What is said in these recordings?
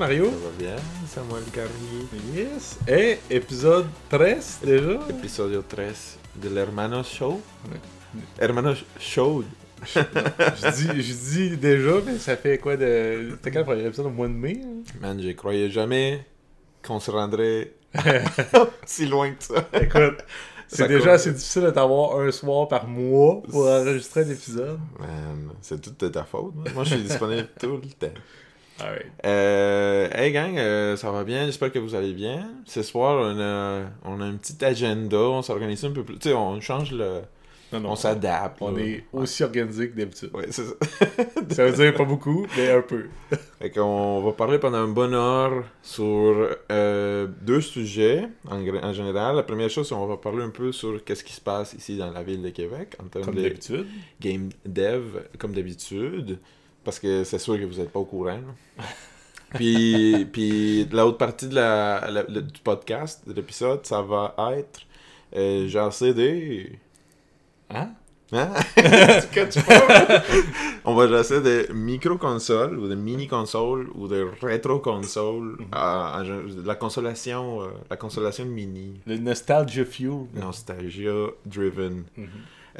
Mario? Ça va bien, Samuel Carrier. Yes. Et épisode 13 déjà? Episodio 13 de l'Hermano Show. Ouais. Hermano Show. je, dis, je dis déjà, mais ça fait quoi de. C'était quand le premier épisode? Au mois de mai? hein? Man, je croyais jamais qu'on se rendrait si loin que ça. Écoute, c'est déjà compte. assez difficile de t'avoir un soir par mois pour enregistrer un épisode. Man, c'est toute de ta faute. Moi, Moi, je suis disponible tout le temps. Alright. Euh, hey gang, euh, ça va bien, j'espère que vous allez bien. Ce soir, on a, on a un petit agenda, on s'organise un peu plus. Tu sais, on change le. Non, non. on s'adapte. On est aussi organisé que d'habitude. Ouais, c'est ça. Ça veut dire pas beaucoup, mais un peu. Fait qu'on va parler pendant une bonne heure sur euh, deux sujets en, général. La première chose, qu'on va parler un peu sur qu'est-ce qui se passe ici dans la ville de Québec en termes Comme de game dev, comme d'habitude, parce que c'est sûr que vous n'êtes pas au courant. là. puis, puis l'autre partie de la, la- le- du podcast, de l'épisode, ça va être euh, genre CD. Hein? Hein? Tu parles? On va jaser de micro-consoles ou de mini-consoles ou de rétro-consoles. En gé- la consolation, euh, la consolation mini. Le Nostalgia Fuel. Nostalgia-driven. Mhm.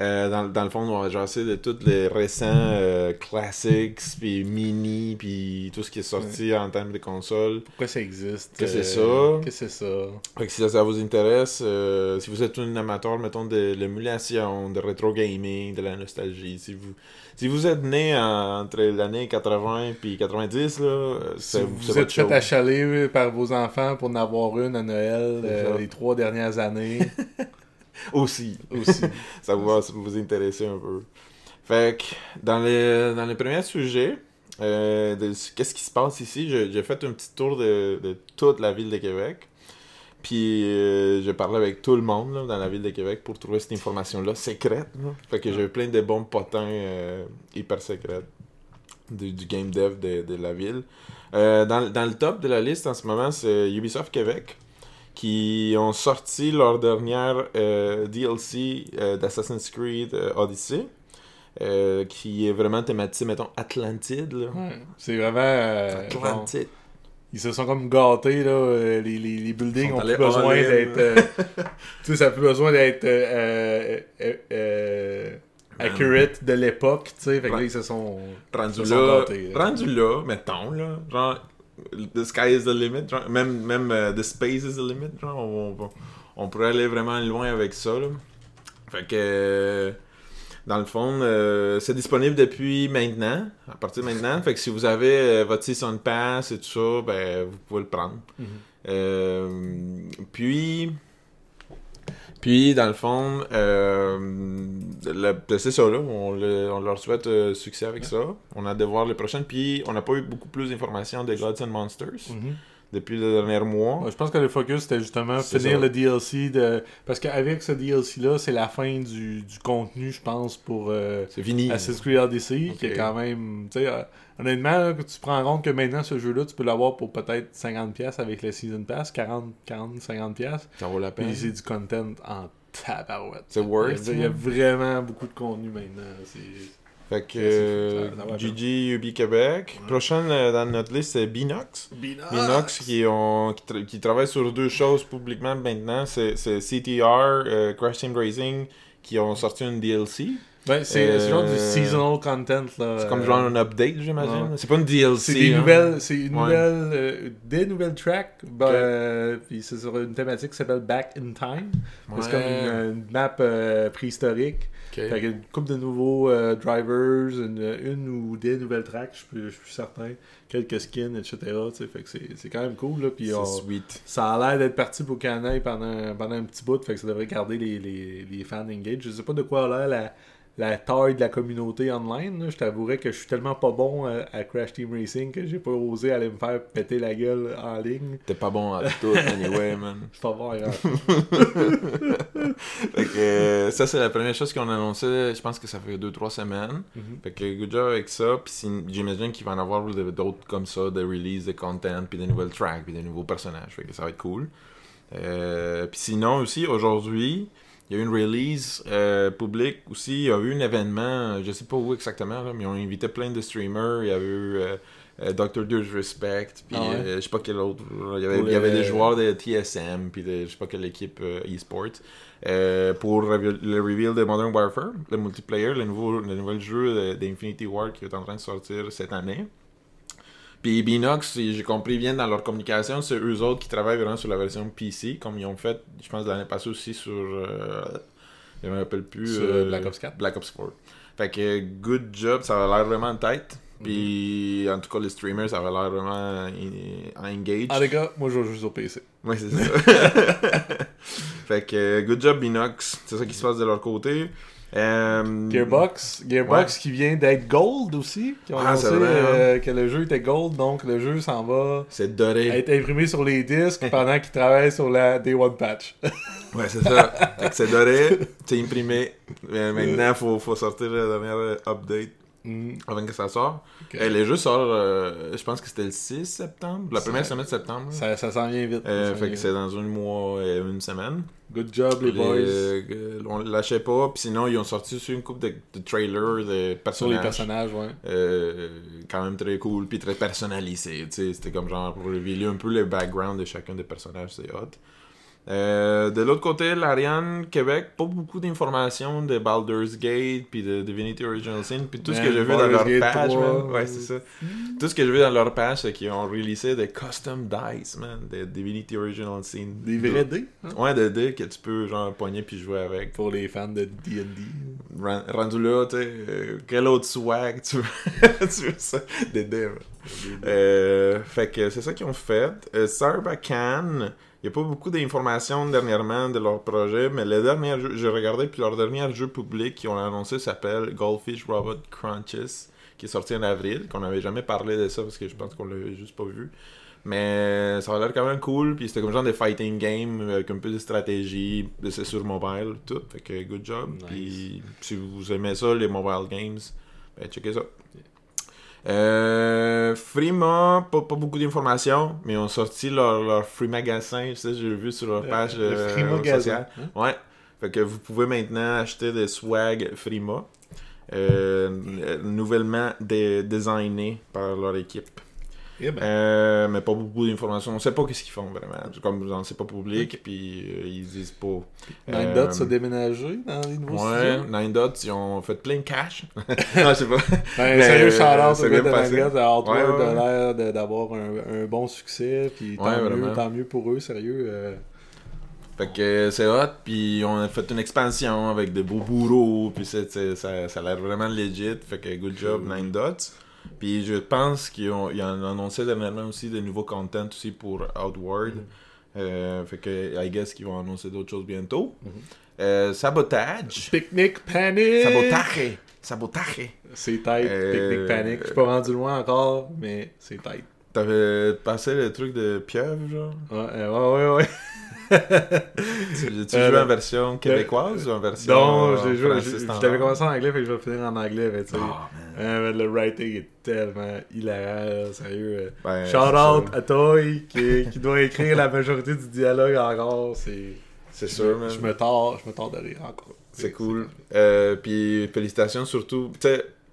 Euh, dans, dans le fond, on va jaser de tous les récents euh, classics, puis mini, puis tout ce qui est sorti en termes de consoles. Pourquoi ça existe? Que c'est euh, ça. Que c'est ça? Fait que si ça vous intéresse, euh, si vous êtes un amateur, mettons, de l'émulation, de rétro gaming, de la nostalgie, si vous, si vous êtes né en- entre l'année 80 puis 90, là, Si vous vous êtes fait achaler par vos enfants pour en avoir une à Noël les trois dernières années Aussi. aussi. ça va vous intéresser un peu. Fait que, dans le, dans le premier sujet, euh, de qu'est-ce qui se passe ici, j'ai fait un petit tour de, de toute la ville de Québec. Puis, euh, j'ai parlé avec tout le monde là, dans la ville de Québec pour trouver cette information-là secrète. là. Fait que j'ai plein de bons potins euh, hyper secrets du, du game dev de, de la ville. Dans, dans le top de la liste en ce moment, c'est Ubisoft Québec qui ont sorti leur dernière euh, DLC euh, d'Assassin's Creed euh, Odyssey, euh, qui est vraiment thématisé, mettons, Atlantide. Là. Ouais. C'est vraiment. euh, bon, Atlantide. ils se sont comme gâtés, là. les, les, les buildings ont plus besoin d'être. euh, tu sais, ça a plus besoin d'être. euh, euh, euh, accurate de l'époque, tu sais. Fait que là, ils se sont. Rendu Ils sont là, gâtés, là. rendu là, mettons, là, genre, the sky is the limit, genre, même, même euh, the space is the limit, genre, on, on- on pourrait aller vraiment loin avec ça, là. Fait que, dans le fond, euh, c'est disponible depuis maintenant, à partir de maintenant, fait que si vous avez euh, votre Season Pass et tout ça, ben, vous pouvez le prendre. Mhm. Euh, puis, puis dans le fond, euh, le- c'est ça là, on, le- on leur souhaite euh, succès avec ça. On a de voir les prochaines. Puis on n'a pas eu beaucoup plus d'informations de Gods and Monsters Mhm. Depuis le dernier mois. Ouais, je pense que le focus c'était justement finir ça. le DLC de. Parce qu'avec ce DLC là, c'est la fin du, du contenu, je pense, pour euh, fini. Assassin's Creed Odyssey, qui est quand même. Tu sais, euh, honnêtement, là, que tu prends en compte que maintenant ce jeu-là, tu peux l'avoir pour peut-être 50$ avec le Season Pass, 40, 40 50$. Ça vaut la peine. C'est du content en tabarouette. C'est worth, Il y, a, vraiment beaucoup de contenu maintenant. C'est. Fait que c'est- euh, Ubi Québec. Prochaine euh, dans notre liste, c'est Binox. Binox qui, ont, qui, tra- qui travaille sur deux choses publiquement maintenant. C'est CTR, euh, Crash Team Racing, qui ont sorti une DLC. C'est c'est genre du Euh, seasonal content. C'est comme Euh, genre un update, j'imagine. ouais. C'est pas une DLC. C'est des hein. nouvelles, une Ouais. nouvelle, euh, des nouvelles tracks, ben, euh, puis c'est sur une thématique qui s'appelle Back in Time. C'est comme une, une map euh, préhistorique. Ok. Fait qu'il y a une couple de nouveaux euh, drivers, une, une ou des nouvelles tracks, je suis- je suis certain, quelques skins, etc. Fait que c'est quand même cool. Là, puis on- sweet. ça a l'air d'être parti pour Canaille pendant, pendant un petit bout, fait que ça devrait garder les, les, les fans engaged. Je sais pas de quoi a l'air la, la taille de la communauté online. là. Je t'avouerais que je suis tellement pas bon euh, à Crash Team Racing que j'ai pas osé aller me faire péter la gueule en ligne. T'es pas bon à tout, anyway, man. C'est pas vrai. hein. Fait que euh, ça, c'est la première chose qu'on a annoncé, je pense que ça fait 2-3 semaines. Mhm. Fait que good job avec ça. Puis si- j'imagine qu'il va en avoir d'autres comme ça, de release, de content, puis des nouvelles tracks, puis des nouveaux personnages. Fait que ça va être cool. Euh, puis sinon aussi, aujourd'hui, Il y a eu une release euh, publique aussi. Il y a eu un événement, je sais pas où exactement, là, mais ils ont invité plein de streamers. Il y a eu euh, euh, Dr. Dude Respect, puis Ah ouais? euh, je sais pas quel autre. Il y avait, il y avait des joueurs de TSM, puis de je sais pas quelle équipe euh, e-sport. euh, pour le reveal de Modern Warfare, le multiplayer, le nouveau, le nouvel jeu d'Infinity War qui est en train de sortir cette année. Puis Binox, j'ai compris bien dans leur communication, c'est eux autres qui travaillent vraiment sur la version PC, comme ils ont fait, je pense, l'année passée aussi sur. euh, je me rappelle plus. Sur, euh, Black Ops 4. Black Ops 4. Fait que, good job, ça avait l'air vraiment tête. Puis, en tout cas, les streamers, ça avait l'air vraiment en- engaged. Ah, les gars, moi, je joue juste au PC. Ouais, c'est ça. fait que, good job, Binox. C'est ça qui se passe de leur côté. Euh, Gearbox, Gearbox qui vient d'être Gold aussi, qui ont Ah, annoncé euh, que le jeu était Gold, donc le jeu s'en va C'est doré. être imprimé sur les disques pendant qu'ils travaillent sur la Day One Patch. Ouais, c'est ça. C'est doré, c'est imprimé. Mais maintenant, faut, faut sortir la dernière update Mm, avant que ça sorte. Et les jeux sortent, euh, je pense que c'était le 6 septembre, la première semaine de septembre. Ça, ça s'en vient vite. Euh, fait vient que c'est dans un mois et une semaine. Good job, les boys. euh, on lâchait pas, puis sinon ils ont sorti sur une coupe de, de trailers de Sur personnages. les personnages, ouais. Quand même très cool, puis très personnalisé. C'était comme genre pour révéler un peu le background de chacun des personnages, c'est hot. Euh, de l'autre côté, l'Ariane Québec, pas beaucoup d'informations de Baldur's Gate puis de Divinity Original Sin, puis tout ce que j'ai vu dans leur page, 3, man. Ouais, c'est ça. Tout ce que j'ai vu dans leur page, c'est qu'ils ont releasé des custom dice, man, de Divinity Original Sin. Des vrais dés, hein, Ouais, des dés que tu peux genre pogner puis jouer avec. pour les fans de D&D. Ren- Rendu là, tu sais, euh, quel autre swag tu veux, tu veux ça? Des dés, man. Euh, fait que c'est ça qu'ils ont fait. Sarbacane, il n'y a pas beaucoup d'informations dernièrement de leur projet, mais le dernier jeu, j'ai regardé, puis leur dernier jeu public qu'ils ont annoncé s'appelle Goldfish Robot Crunches, qui est sorti en avril, qu'on n'avait jamais parlé de ça parce que je pense qu'on l'avait juste pas vu. Mais ça a l'air quand même cool, puis c'était comme genre des fighting games avec un peu de stratégie, c'est sur mobile, tout. Fait que good job. Nice. Puis si vous aimez ça, les mobile games, ben checkez ça. Euh, pas, pas beaucoup d'informations, mais ils ont sorti leur, leur free magasin, ça j'ai vu sur leur page Le euh, Free sociale. hein? Ouais. Fait que vous pouvez maintenant acheter des swag Frima, euh, nouvellement dé- designés par leur équipe. Eh ben, Euh, mais pas beaucoup d'informations. On sait pas qu'est-ce qu'ils font vraiment. Comme genre, c'est pas public, puis euh, ils disent pas. Nine Euh, Dots a déménagé dans les nouveaux Ouais, studios. Nine Dots, ils ont fait plein de cash. non, je sais pas. Ben, Mais, sérieux, euh, shout-out c'est bien passé. Nine Dots. Outward Ouais, ouais, a l'air d'avoir un, un bon succès. Puis tant, Ouais, mieux, tant mieux pour eux, sérieux. euh, Fait que euh, c'est hot, puis on a fait une expansion avec de beaux bourreaux, puis ça, ça a l'air vraiment legit. Fait que good job. Nine Dots. Puis je pense qu'ils ont, ils ont annoncé dernièrement aussi de nouveaux content aussi pour Outward. Euh, fait que I guess qu'ils vont annoncer d'autres choses bientôt. Mhm. Euh, sabotage. Picnic Panic! Sabotage. Sabotage. C'est tight, Euh, Picnic Panic. Je suis pas rendu loin encore, mais c'est tight. T'avais passé le truc de pieuvre, genre? Ouais, euh, ouais, ouais. ouais. Tu, tu Euh, joues en version québécoise ou en version Non, j'ai joué. t'avais commencé en anglais, fait que je vais finir en anglais. Mais, tu sais, Ah, euh, le writing est tellement hilarant, sérieux. euh. Ben, Shout out à Toy qui, qui doit écrire la majorité du dialogue encore. C'est. C'est sûr, man. Je me tords, je me tords de rire encore. C'est cool. Euh, puis félicitations surtout.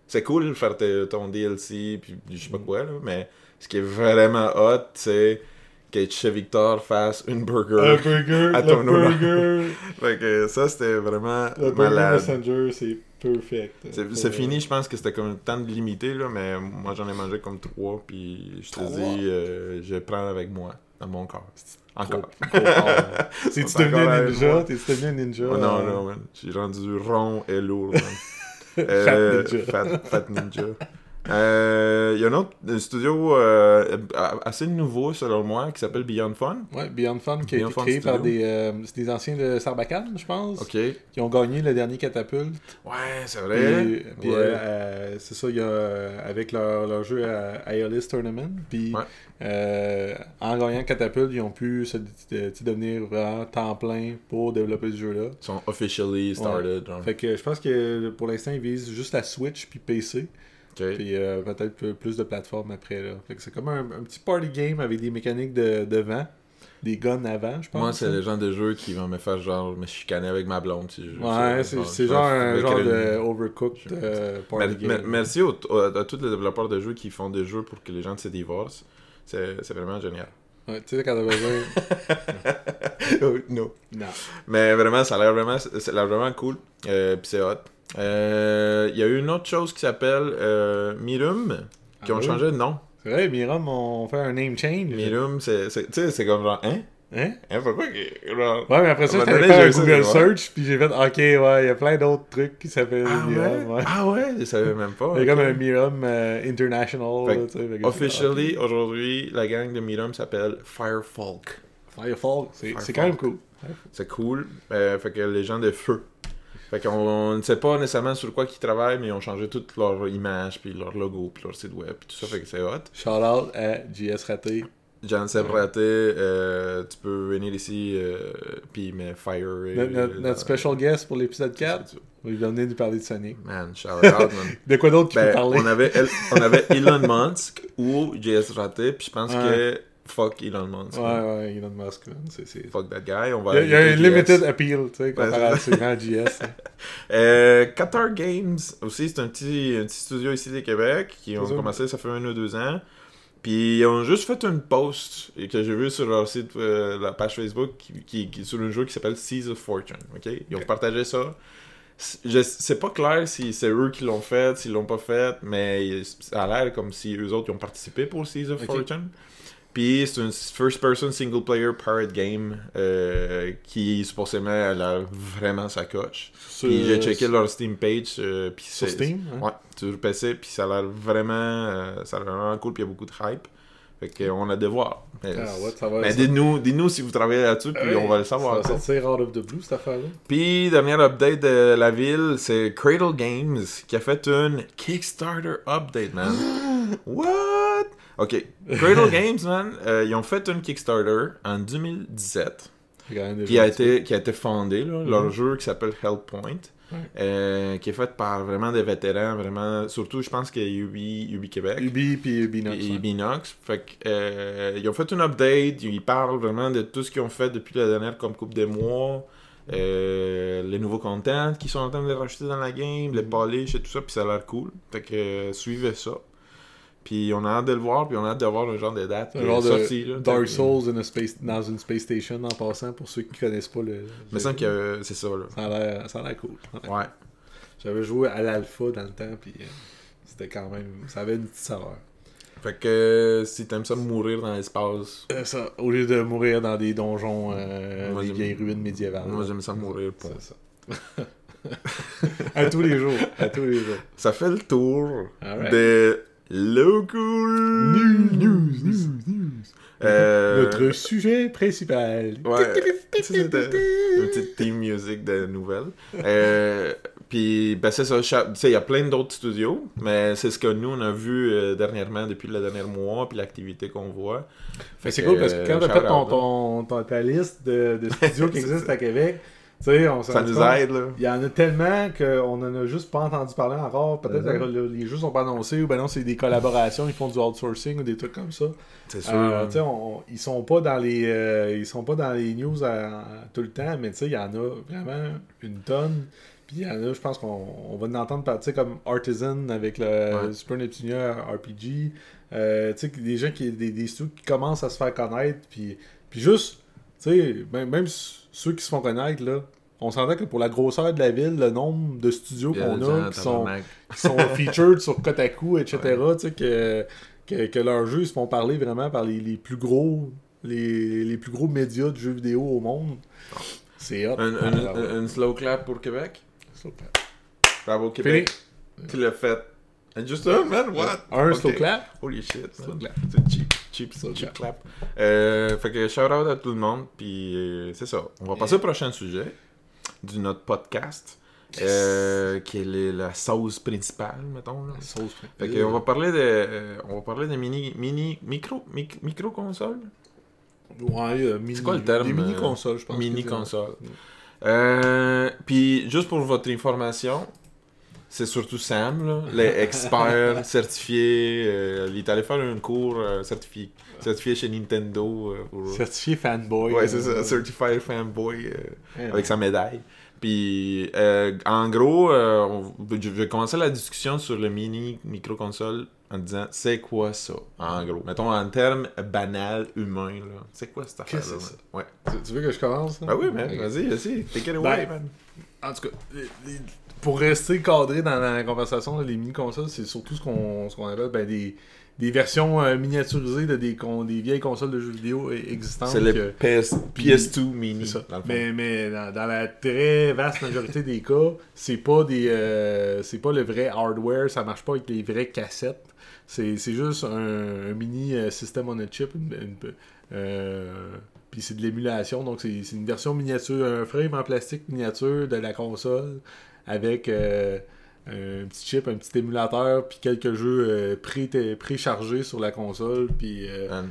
C'est cool de faire ton DLC, puis je sais pas quoi, là, mais ce qui est vraiment hot, c'est que chez Victor fasse une burger. Un burger, À ton burger, fait que ça, c'était vraiment le burger malade. messenger, c'est perfect. C'est fini, je pense que c'était comme un temps de limité, là, mais moi j'en ai mangé comme trois, puis je te dis, euh, je prends avec moi, dans mon corps. Encore. C'est-tu devenu un ninja? T'es-tu devenu un ninja? Oh, non, euh, non, man. J'ai rendu rond et lourd, man. Fat Euh, ninja. Fat, Fat Ninja. Euh, Il y a un autre studio euh, assez nouveau, selon moi, qui s'appelle Beyond Fun. Ouais, Beyond Fun qui a Beyond été Fun créé par des, euh, des anciens de Sarbacane, je pense, Ok. qui ont gagné le dernier catapulte. Ouais, c'est vrai. Puis, Ouais. euh, euh, c'est ça, il y a euh, avec leur, leur jeu à Aeolus Tournament. Puis Ouais. euh, en gagnant Catapulte, ils ont pu se, de- de- devenir vraiment temps plein pour développer ce jeu-là. Ils sont officially started. genre. Fait que je pense que pour l'instant, ils visent juste la Switch puis PC. Ok. Puis euh, peut-être peu- plus de plateformes après. Là. Fait que c'est comme un, un petit party game avec des mécaniques de, de vent. des guns avant, je pense. Moi, c'est hein. le genre de jeu qui va me faire genre me chicaner avec ma blonde si je. Ouais, c'est Genre, c'est genre un genre de overcooked euh, party mer- game. merci au- au- à tous les développeurs de jeux qui font des jeux pour que les gens se divorcent. C'est c'est vraiment génial. Ouais, tu sais, quand t'as besoin. non. non. Mais vraiment, ça a l'air vraiment, ça a l'air vraiment cool. Euh, Puis c'est hot. Euh, Il y a eu une autre chose qui s'appelle euh, Mirum, qui Ah ont oui? changé de nom. C'est vrai, Miram ont fait un name change. Mirum, c'est, c'est- comme genre, hein? Hein? Hein, pourquoi que, genre... Ouais, mais après ça, donné, faire un j'ai Google search, puis j'ai fait, ok, ouais, il y a plein d'autres trucs qui s'appellent Ah Miram. ouais? Ouais. Ah ouais? Je savais même pas. Il y a comme un Miram euh, International. Fait tu sais, fait Officially, aujourd'hui, la gang de Mirum s'appelle Firefolk. Firefall, c'est c'est quand même cool. C'est cool. Euh, fait que les gens de feu. Fait qu'on on ne sait pas nécessairement sur quoi ils travaillent, mais ils ont changé toute leur image, puis leur logo, puis leur site web, puis tout ça, fait que c'est hot. Shout out à JS Raté. Jean Seb Raté, euh, tu peux venir ici, euh, puis mais Fire. euh, Notre, notre- notre special guest pour l'épisode c'est 4. ça. Il va venir nous parler de Sonic. Man, shout out, man. De quoi d'autre qu'il Ben, peut parler? on, avait, on avait Elon Musk ou JS Raté, puis je pense Ouais. que fuck Elon Musk. Ouais, ouais, Elon Musk. man, Fuck that guy, on va Il y a, un limited appeal, tu sais, comparativement à hein. Euh, Qatar Games aussi, c'est un petit, un petit studio ici de Québec qui ont ça. commencé, ça fait un ou deux ans. Puis ils ont juste fait une post que j'ai vu sur leur site, euh, la page Facebook, qui, qui, qui- sur un jeu qui s'appelle Seas of Fortune. ok? Ils ont partagé ça. C'est- pas clair si c'est eux qui l'ont fait, s'ils l'ont pas fait, mais ça a l'air comme si eux autres ils ont participé pour Seas of. Fortune. Puis c'est une first-person single-player pirate game euh, qui supposément a l'air vraiment sa coche. Puis j'ai checké leur Steam page. euh, puis Sur Steam, hein? Ouais, sur PC. Puis ça a l'air vraiment, euh, ça a vraiment cool. Puis il y a beaucoup de hype. Fait qu'on a de voir. Mais, Ah, ouais, ça va. mais dites-nous, dites-nous si vous travaillez là-dessus. Puis on va le savoir. Ça va sortir out of the blue, cette affaire-là. Puis, dernière update de la ville, c'est Cradle Games qui a fait une Kickstarter update, man. What? Ok. Cradle Games, man, euh, ils ont fait une Kickstarter en 2017 C'est quand même déjà qui a été, qui a été fondé, là, leur Mhm. jeu qui s'appelle Hellpoint. Ouais. euh, qui est fait par vraiment des vétérans, vraiment, surtout je pense que Ubi, Ubi Québec. Ubi puis Ubinox. Et ouais. Binox. Fait que, euh, ils ont fait une update, ils parlent vraiment de tout ce qu'ils ont fait depuis la dernière comme coupe de mois, euh, les nouveaux contents qu'ils sont en train de rajouter dans la game, les Mhm. polish et tout ça, puis ça a l'air cool. Fait que suivez ça. Puis on a hâte de le voir, puis on a hâte d'avoir un genre de date Un genre de sorti, là. Dark Souls in a space, dans une space station en passant pour ceux qui connaissent pas le. Me semble que euh, c'est ça, là. Ça a l'air- ça a l'air cool. Ouais. J'avais joué à l'alpha dans le temps, puis euh, c'était quand même. Ça avait une petite saveur. Fait que euh, si t'aimes ça mourir dans l'espace, Euh, ça, au lieu de mourir dans des donjons, euh, Moi, des vieilles ruines médiévales. moi j'aime ça mourir. Pour... C'est ça. à tous les jours. À tous les jours. Ça fait le tour Alright. de Local News. news. Euh, Notre sujet principal. Ouais, une petite theme music de nouvelles. Euh, puis, ben c'est ça, tu sais, il y a plein d'autres studios, mais c'est ce que nous, on a vu euh, dernièrement, depuis le dernier mois, puis l'activité qu'on voit. Fait c'est cool parce que quand euh, t'as fait ton, shout-out, ton, ton- ta liste de, de studios qui existent à Québec, on Ça nous aide, là. Il y en a tellement qu'on en a juste pas entendu parler encore. Peut-être Mhm. que le- les jeux sont pas annoncés ou ben non, c'est des collaborations, ils font du outsourcing ou des trucs comme ça. C'est sûr. Euh, on- ils sont pas dans les euh, ils sont pas dans les news à- à- tout le temps, mais il y en a vraiment une tonne. Puis il y en a, je pense qu'on on va en entendre parler, comme Artisan avec le Ouais. Super Neptunia RPG. Euh, tu sais, des gens qui des, des studios qui commencent à se faire connaître. Puis, puis juste, tu sais, même, même ceux qui se font connaître, là, on s'entend que pour la grosseur de la ville, le nombre de studios qu'on a qui sont, qui sont featured sur Kotaku, etc. Tu sais, que, que, que leurs jeux se font parler vraiment par les, les plus gros les, les plus gros médias de jeux vidéo au monde. C'est hot. Un, un- Ah, ouais. un- un slow clap pour Québec? Slow clap. Bravo, Fini. Québec. Tu l'as fait? And Just un, man, what? Un slow clap? Holy shit, Slow clap. C'est cheap, cheap, cheap clap. Euh, fait que shout out à tout le monde, puis euh, c'est ça. On va passer au prochain sujet de notre podcast, euh, qui est la sauce principale, mettons. Là. Sauce. Fait que on va parler de, euh, on va parler de mini, mini, micro, mic- micro console, Ouais, euh, mini, C'est quoi le terme, Des euh, mini-consoles, je pense. mini console. Euh, puis juste pour votre information, c'est surtout Sam, là, les experts certifiés. euh, il est allé faire un cours euh, certifié, certifié chez Nintendo. euh, pour... Certifié fanboy. Ouais, c'est ça, Certified Fanboy ouais, avec sa médaille. Puis, en gros, on- je vais commencer la discussion sur le mini micro-console en disant c'est quoi ça, en gros? Mettons en termes banal, humain, là. C'est quoi cette affaire-là? Ouais. Tu, veux que je commence? là? Ah oui, man, vas-y, vas-y, take it away, Ben, man. En tout cas, les- les- pour rester cadré dans la conversation, là, les mini-consoles, c'est surtout ce qu'on appelle ben, des, des versions euh, miniaturisées de des, con- des vieilles consoles de jeux vidéo e- existantes. C'est le que- PS, puis- PS2 mini, ça. dans le fond. Mais, mais dans, dans la très vaste majorité des cas, c'est pas des euh, c'est pas le vrai hardware, ça marche pas avec les vraies cassettes. C'est juste un, un mini euh, system on a chip. euh, puis c'est de l'émulation, donc c'est une version miniature, un frame en plastique miniature de la console avec euh, un petit chip, un petit émulateur, puis quelques jeux euh, pré- préchargés sur la console, puis, euh,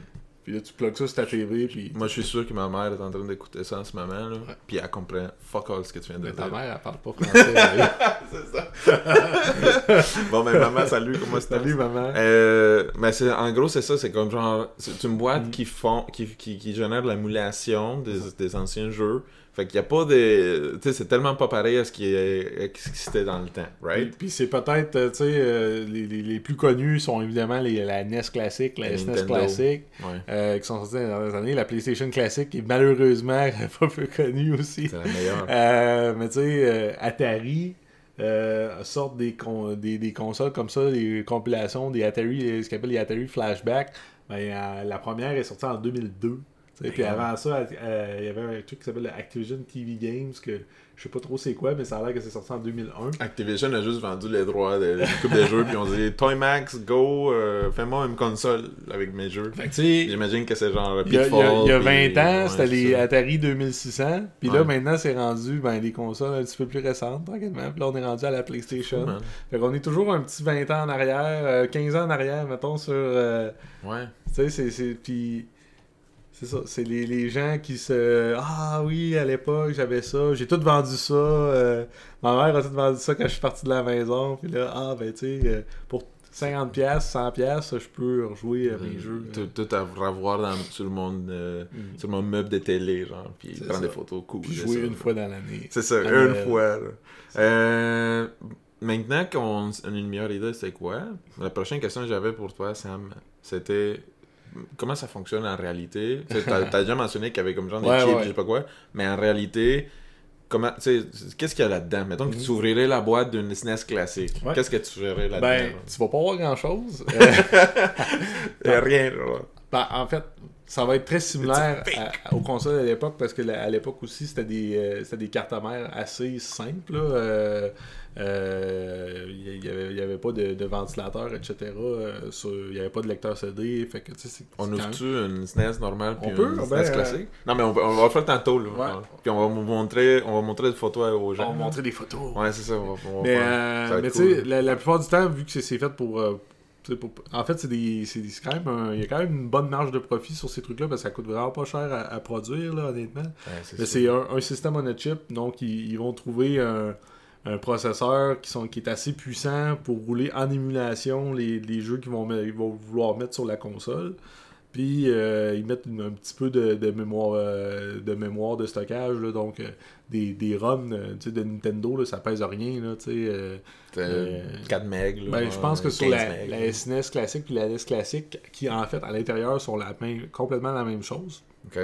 puis là tu plugues ça sur ta TV, puis Moi, je suis sûr que ma mère est en train d'écouter ça en ce moment, là. Puis elle comprend fuck all ce que tu viens de Mais ta dire. mère, elle parle pas français. c'est ça. bon, ben, maman, salut, comment ça Salut, maman. Euh, mais c'est, en gros, c'est ça, c'est comme genre, c'est une boîte Mm. qui font, qui, qui, qui génère l'émulation des, des anciens jeux. Fait qu'il y a pas de, tu sais, c'est tellement pas pareil à ce qui qui c'était dans le temps, right? puis c'est peut-être, euh, tu sais, euh, les, les, les plus connus sont évidemment les, la NES classique, la La SNES Nintendo. classique, Ouais, euh, qui sont sortis dans les dernières années. La PlayStation classique est malheureusement pas peu connue aussi. c'est la meilleure. Euh, mais tu sais, Atari sortent des, con- des, des consoles comme ça, des compilations, des Atari, ce qu'on appelle les Atari Flashback. Ben, la première est sortie en 2002. Sais, Puis avant ça, euh, il y avait un truc qui s'appelle le Activision TV Games, que je sais pas trop c'est quoi, mais ça a l'air que c'est sorti en 2001. Activision a juste vendu les droits de, coupe de jeux, puis on dit Toymax, go, euh, fais-moi une console avec mes jeux. Fait que tu sais, J'imagine que c'est genre Il y a, il y a- Pitfall. il y a puis- 20 ans, ouais, c'était les ça. Atari 2600. Puis là, Ouais. maintenant, c'est rendu ben, les consoles un petit peu plus récentes, tranquillement. Puis là, on est rendu à la PlayStation. Man. Fait qu'on est toujours un petit 20 ans en arrière, euh, 15 ans en arrière, mettons, sur. euh, Ouais. tu sais, c'est- c'est. Puis. C'est ça, c'est les, les gens qui se. Ah oui, à l'époque, j'avais ça, j'ai tout vendu ça. euh, ma mère a tout vendu ça quand je suis parti de la maison. Puis là, ah ben tu sais, euh, pour 50$, 100$, je peux rejouer à mes jeux. Tout, tout à revoir dans, sur, le monde, euh, Mm. sur mon meuble de télé, genre, puis prendre ça. des photos cool. Puis jouer ça. une fois dans l'année. C'est ça, une fois. Euh, maintenant qu'on a une meilleure idée, c'est quoi? La prochaine question que j'avais pour toi, Sam, c'était comment ça fonctionne en réalité? T'as as déjà mentionné qu'il y avait comme genre des Ouais, chips, ouais. je sais pas quoi, mais en réalité. Comment, qu'est-ce qu'il y a là-dedans? Mettons que tu ouvrirais la boîte d'une SNES classique. Ouais. Qu'est-ce que tu verrais là-dedans? Ben, tu vas pas voir grand chose. Il y a rien. Ben, en fait, ça va être très similaire à- aux consoles à l'époque parce que la- à l'époque aussi, c'était des, euh, des cartes mères assez simples. là. Euh, euh, Il n'y avait, il y avait pas de, de ventilateur, etc. euh, sur- Il n'y avait pas de lecteur CD. Fait que, tu sais, c'est- On ouvre-tu une SNES normale puis On peut, une ben, SNES euh, classique? Non, mais on, on va le faire tantôt, là. Ouais. Puis on va vous montrer, on va montrer des photos aux On gens. va montrer des photos. Ouais, c'est ça. On va, on va Mais, faire- euh, mais tu cool. sais, la, la plupart du temps, vu que c'est c'est fait pour, euh, En fait, c'est des, c'est des- c'est quand même un- il y a quand même une bonne marge de profit sur ces trucs-là parce que ça coûte vraiment pas cher à, à produire, là, honnêtement. Ouais, c'est Mais c'est un, un système on a chip, donc ils, ils vont trouver un, un processeur qui, sont, qui est assez puissant pour rouler en émulation les, les jeux qu'ils vont, ils vont vouloir mettre sur la console. Puis euh, ils mettent une- un petit peu de, de mémoire, euh, de mémoire de stockage, là, donc euh, des, des ROM de Nintendo, là, ça pèse rien. Là, tu sais, euh, C'est euh, 4 meg, là. ben, je pense que sur 15 la, SNES classique puis la NES classique, qui en fait à l'intérieur sont la même, complètement la même chose. Ok.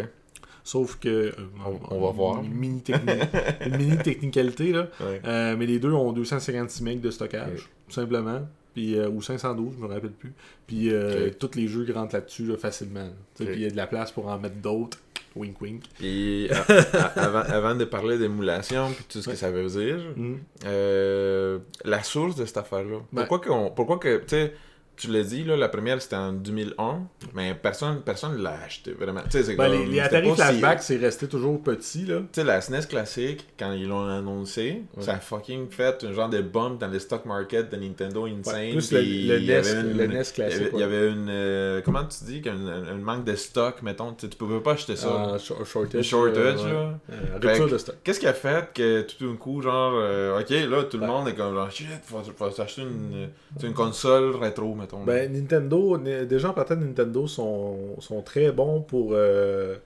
Sauf que. euh, On- on va voir. Une mini, une mini technicalité, là. Ouais. Euh, mais les deux ont 256 MB de stockage, tout simplement. Puis, euh, ou 512, je me rappelle plus. Puis euh, Ok. tous les jeux rentrent là-dessus là, facilement. Puis il y a de la place pour en mettre d'autres. Wink wink. Puis avant, avant de parler d'émulation puis tout ce que ça veut dire, euh, la source de cette affaire-là. Ben- Pourquoi qu'on, pourquoi que, tu sais, tu l'as dit, là, la première c'était en 2001, mais personne personne l'a acheté vraiment. Ben, les, comme- les Atari si- Flashback, c'est resté toujours petit, là. Tu sais, la SNES classique, quand ils l'ont annoncé, Ouais. ça a fucking fait un genre de bump dans le stock market de Nintendo insane. Ouais, plus le- puis le il y avait NES une- le NES il y classique, Il y avait une. euh, comment tu dis un manque de stock, mettons. Tu tu pouvais pas acheter ça. Shor- shortage. Un shortage, euh, là. Euh, rupture de stock. Qu'est-ce qui a fait que tout d'un coup, genre, euh, ok, là, tout le monde est comme, genre, shit, faut, faut s'acheter une, une console rétro, mettons. Ben, Nintendo, déjà en partant, Nintendo sont, sont très bons pour euh,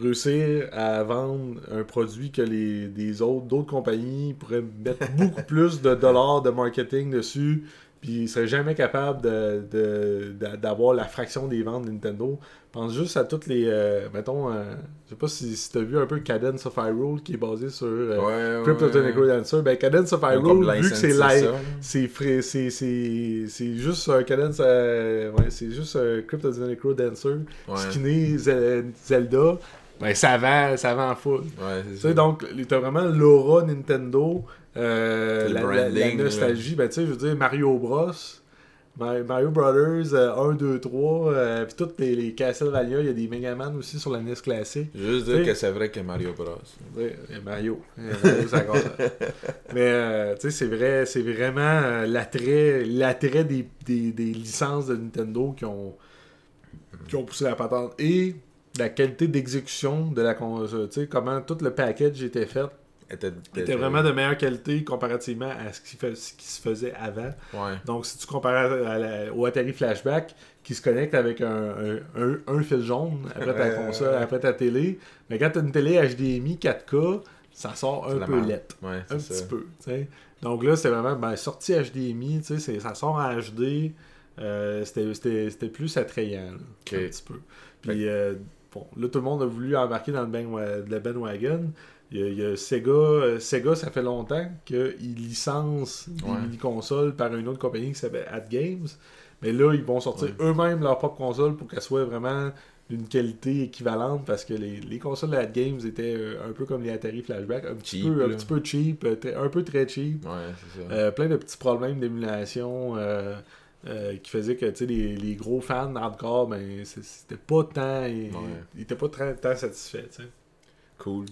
réussir à vendre un produit que les des autres d'autres compagnies pourraient mettre beaucoup plus de dollars de marketing dessus puis ils seraient jamais capables de, de- de- d'avoir la fraction des ventes de Nintendo. Pense juste à toutes les euh, mettons euh, je sais pas si, si tu as vu un peu Cadence of Hyrule qui est basé sur euh, ouais, Crypto ouais. Necro Dancer. Ben Cadence of Hyrule vu que c'est live c'est juste un cadence euh, ouais, c'est juste un Crypto Necro Dancer Ouais, skinné Ze- Zelda ben ça vend ça vend full ouais, ça. sais donc t'as vraiment l'aura Nintendo euh, la, la- la branding, nostalgie ben tu sais je veux dire Mario Bros Ma- Mario Brothers euh, 1, 2, 3 euh, puis toutes les, les Castlevania il y a des Megaman aussi sur la NES classique Juste dire que c'est vrai que Mario Bros. Mario. Euh, Mario, ça. Mais euh, tu sais, c'est vrai, c'est vraiment l'attrait, l'attrait des, des, des licences de Nintendo qui ont, qui ont poussé la patente. Et la qualité d'exécution de la console. Tu sais, comment tout le package était fait. Était, était vraiment de meilleure qualité comparativement à ce qui, fait- ce qui se faisait avant. Ouais. Donc, si tu compares à la- au Atari Flashback qui se connecte avec un, un, un- un fil jaune après ta console, après ta télé, mais quand tu as une télé HDMI 4K, ça sort un peu lettre. Ouais, Un petit peu. Donc là, c'est vraiment ben, sortie HDMI, ça sort en HD. euh, C'était plus attrayant. là. Un petit peu. Puis, euh, bon, là, tout le monde a voulu embarquer dans le, ben, le bandwagon. Il y a, il y a Sega, euh, Sega, ça fait longtemps qu'ils licencent des Ouais. mini-consoles par une autre compagnie qui s'appelle At Games. Mais là, ils vont sortir eux-mêmes leur propre console pour qu'elle soit vraiment d'une qualité équivalente parce que les, les consoles de At Games étaient euh, un peu comme les Atari Flashback, un petit, Cheap, peu, un petit peu cheap, euh, un peu très cheap. Ouais, c'est ça. Euh, plein de petits problèmes d'émulation euh, qui faisaient que les, les gros fans hardcore, ben, c'était pas tant. Ils ils étaient pas très, tant satisfaits. Cool.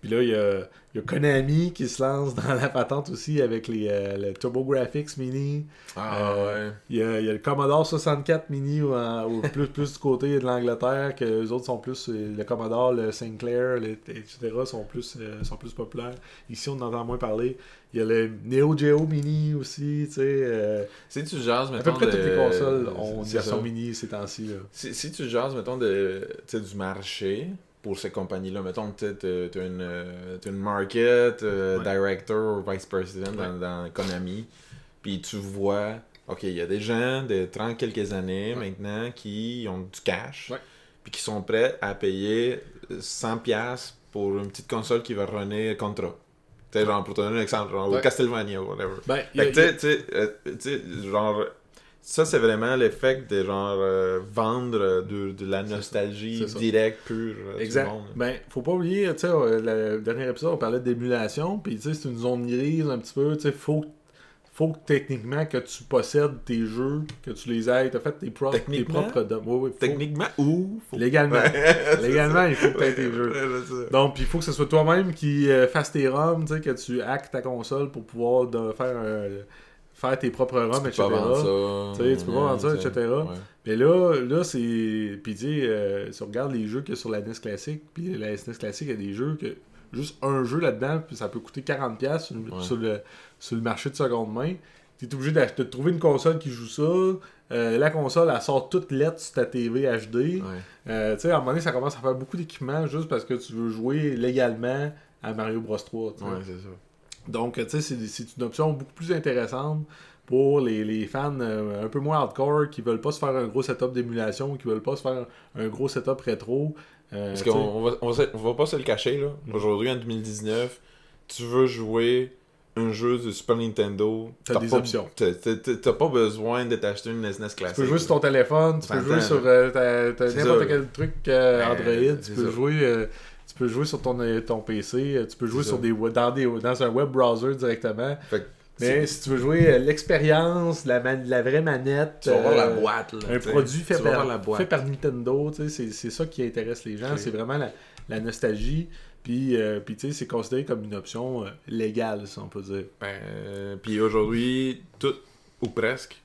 Puis là, il y a, il y a Konami qui se lance dans la patente aussi avec les, euh, le TurboGrafx Mini. Ah Euh, ouais. Il y, a, il y a le Commodore 64 Mini au, au plus, plus du côté de l'Angleterre, que les autres sont plus. euh, Le Commodore, le Sinclair, le- etc. sont plus, euh, sont plus populaires. Ici, on en entend moins parler. Il y a le Neo Geo Mini aussi, tu sais. Si tu jases, à mettons. peu près toutes les consoles ont une version mini ces temps-ci. Si, si tu jases, mettons, de, du marché pour ces compagnies-là, mettons, tu as une, euh, une market, euh, Ouais. director ou vice president dans, dans Konami, puis tu vois, ok, il y a des gens de 30 quelques années Ouais. maintenant qui ont du cash, puis qui sont prêts à payer 100$ pour une petite console qui va runner Contra. Tu sais, genre, pour te donner un exemple, genre, ou Castlevania, whatever. Ben, Fait que, euh, tu sais, genre, ça, c'est vraiment l'effet de, genre, euh, vendre euh, de, de la nostalgie directe, pure euh, du Exact. monde. Ben, faut pas oublier, tu sais, euh, le dernier épisode, on parlait d'émulation, puis tu sais, c'est une zone grise un petit peu, tu sais, faut, faut que techniquement que tu possèdes tes jeux, que tu les aies, t'as fait tes, pro- tes propres dom- oui, Techniquement, ou... faut- Légalement. Légalement, il faut que tu aies tes jeux. Donc, puis il faut que ce soit toi-même qui euh, fasse tes ROM, tu sais, que tu hackes ta console pour pouvoir de- faire, un- faire tes propres peux etc. ça. Tu sais, tu peux pas vendre ça, etc. Ouais. Mais là, là c'est. Puis tu euh, si on regarde les jeux qu'il y a sur la NES classique, puis la SNES classique, il y a des jeux que. Juste un jeu là-dedans, puis ça peut coûter 40$ sur, le- Ouais. sur le, sur le marché de seconde main. Tu es obligé de trouver une console qui joue ça. Euh, la console, elle sort toute lettre sur ta TV HD. Ouais. Euh, tu sais, à un moment donné, ça commence à faire beaucoup d'équipements juste parce que tu veux jouer légalement à Mario Bros 3. tu sais. Ouais, c'est ça. Donc, tu sais, c'est- une option beaucoup plus intéressante pour les, les fans euh, un peu moins hardcore qui veulent pas se faire un gros setup d'émulation, qui veulent pas se faire un gros setup rétro. Euh, Parce qu'on on va, on, va, on va pas se le cacher, là. Mhm. Aujourd'hui, en 2019, tu veux jouer un jeu de Super Nintendo. T'as des pas, options. t'as- pas besoin de t'acheter une SNES classique. tu peux jouer sur ton téléphone, tu peux jouer sur euh, n'importe quel truc euh, Ben, Android, tu peux ça. jouer. euh, peux jouer sur ton, euh, ton PC, euh, tu peux jouer sur des, dans, des, dans un web browser directement. Fait que Mais si tu veux jouer euh, l'expérience, la, man- la vraie manette, Tu vas voir la boîte, là. un t'sais. produit fait Tu par, voir la boîte. fait par Nintendo, tu sais, c'est c'est ça qui intéresse les gens, c'est vraiment la, la nostalgie. Puis, euh, puis tu sais, c'est considéré comme une option euh, légale, si on peut dire. Ben, euh, puis aujourd'hui, tout, ou presque,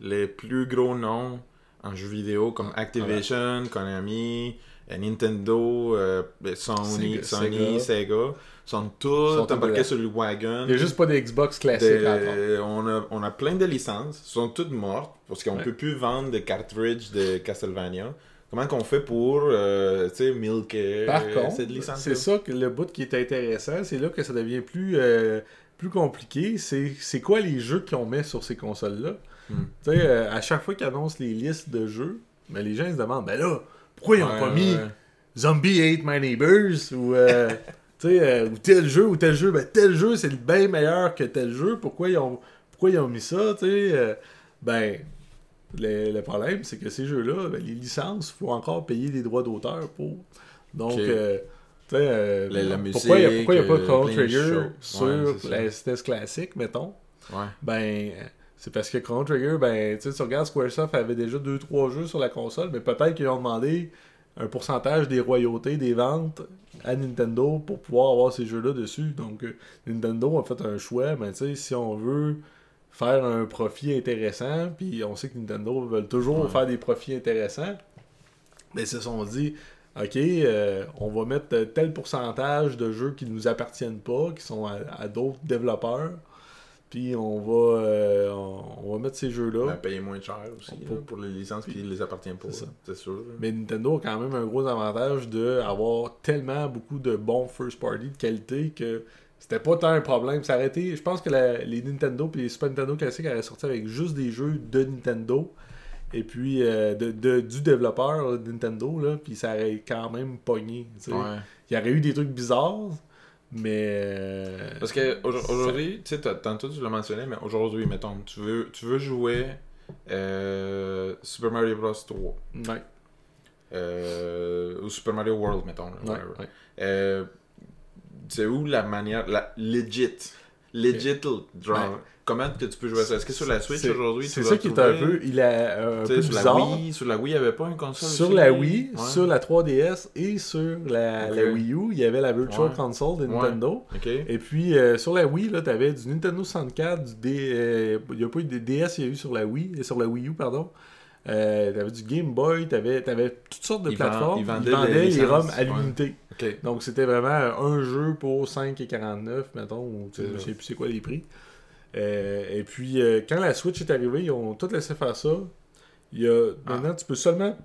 les plus gros noms en jeux vidéo comme Activision, Konami, Nintendo, euh, Sony, Sega- Sony, Sega, sont tous embarqués sur le wagon. Il n'y a juste pas des Xbox classiques De- on, a, on a plein de licences, sont toutes mortes, parce qu'on Ouais. peut plus vendre de cartridges de Castlevania. Comment qu'on fait pour, euh, tu sais, milker Par contre, cette licence c'est ça que le bout qui est intéressant, c'est là que ça devient plus, euh, plus compliqué. C'est c'est quoi les jeux qu'on met sur ces consoles-là? Hmm. Tu sais, euh, à chaque fois qu'ils annoncent les listes de jeux, ben, les gens ils se demandent, ben là, pourquoi ils ont pas mis Zombie Hate My Neighbors ou, euh, euh, ou tel jeu ou tel jeu? Ben tel jeu c'est bien meilleur que tel jeu. Pourquoi ils ont, pourquoi ils ont mis ça? Tu sais, euh, ben, le, le problème c'est que ces jeux-là, ben, les licences, il faut encore payer des droits d'auteur pour. Donc, Ok. euh, La- la pourquoi il n'y a, musique, pourquoi il y a pas Chrono Trigger sur Ouais, la SNES classique, mettons? Ouais. Ben, c'est parce que Chrono Trigger, ben, tu regardes Squaresoft avait déjà 2-3 jeux sur la console, mais peut-être qu'ils ont demandé un pourcentage des royautés, des ventes à Nintendo pour pouvoir avoir ces jeux-là dessus. Donc, euh, Nintendo a fait un choix, mais tu sais, si on veut faire un profit intéressant, puis on sait que Nintendo veut toujours Ouais. faire des profits intéressants, mais ils se sont dit, OK, euh, on va mettre tel pourcentage de jeux qui ne nous appartiennent pas, qui sont à, à d'autres développeurs, puis on va, euh, on, on va mettre ces jeux-là. Ben, payer moins cher aussi On là, peut- pour les licences qui les appartiennent pas. C'est sûr. Mais Nintendo a quand même un gros avantage d'avoir tellement beaucoup de bons first party de qualité que c'était pas tant un problème. Été, je pense que la- les Nintendo et les Super Nintendo classiques auraient sorti avec juste des jeux de Nintendo et puis euh, de, de- du développeur là, de Nintendo, là, puis ça aurait quand même pogné. Ouais. Il y aurait eu des trucs bizarres, mais. euh, Parce que aujourd- aujourd'hui, tu sais, tantôt tu l'as mentionné, mais aujourd'hui, mettons, tu veux, tu veux jouer euh, Super Mario Bros. 3 Ouais, euh, ou Super Mario World, mettons. ouais, ouais. Euh, c'est où la manière, la legit, legit genre, Ouais. comment que tu peux jouer à ça? Est-ce que sur la Switch aujourd'hui, C'est tu ça qui est un peu. Il est un tu sais, peu sur bizarre. la Wii, sur la Wii, il n'y avait pas une console Sur aussi? la Wii, Ouais. sur la 3DS et sur la, la Wii U, il y avait la Virtual Ouais. Console de. Nintendo. Et puis euh, sur la Wii, là, t'avais du Nintendo 64, du D... euh, il n'y a pas eu de DS, il y a eu sur la Wii, et sur la Wii U, pardon. Euh, t'avais du Game Boy, t'avais avais toutes sortes de Ils vend- plateformes. ils Ils vendaient les ROM à ouais. l'unité. Donc c'était vraiment un jeu pour 5,49, mettons, ou tu sais, je sais plus c'est quoi les prix. Euh, et puis euh, quand la Switch est arrivée, ils ont tout laissé faire ça. Il y a, Ah. Maintenant, tu peux seulement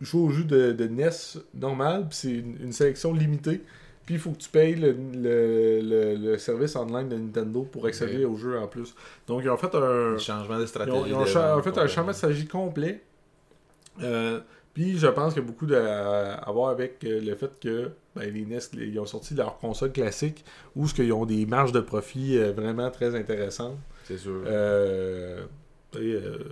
jouer au jeu de, de NES normal, puis c'est une, une sélection limitée. Puis il faut que tu payes le, le, le- le service online de Nintendo pour accéder au jeu en plus. Donc ils ont fait un, Changement de ils stratégie. ont, ils ont cha- en fait un changement de stratégie complet. Euh, puis je pense qu'il y a beaucoup de- à, à voir avec euh, le fait que ben, les NES, les- ils ont sorti leur console classique où ce qu'ils ont des marges de profit euh, vraiment très intéressantes. C'est sûr. Euh,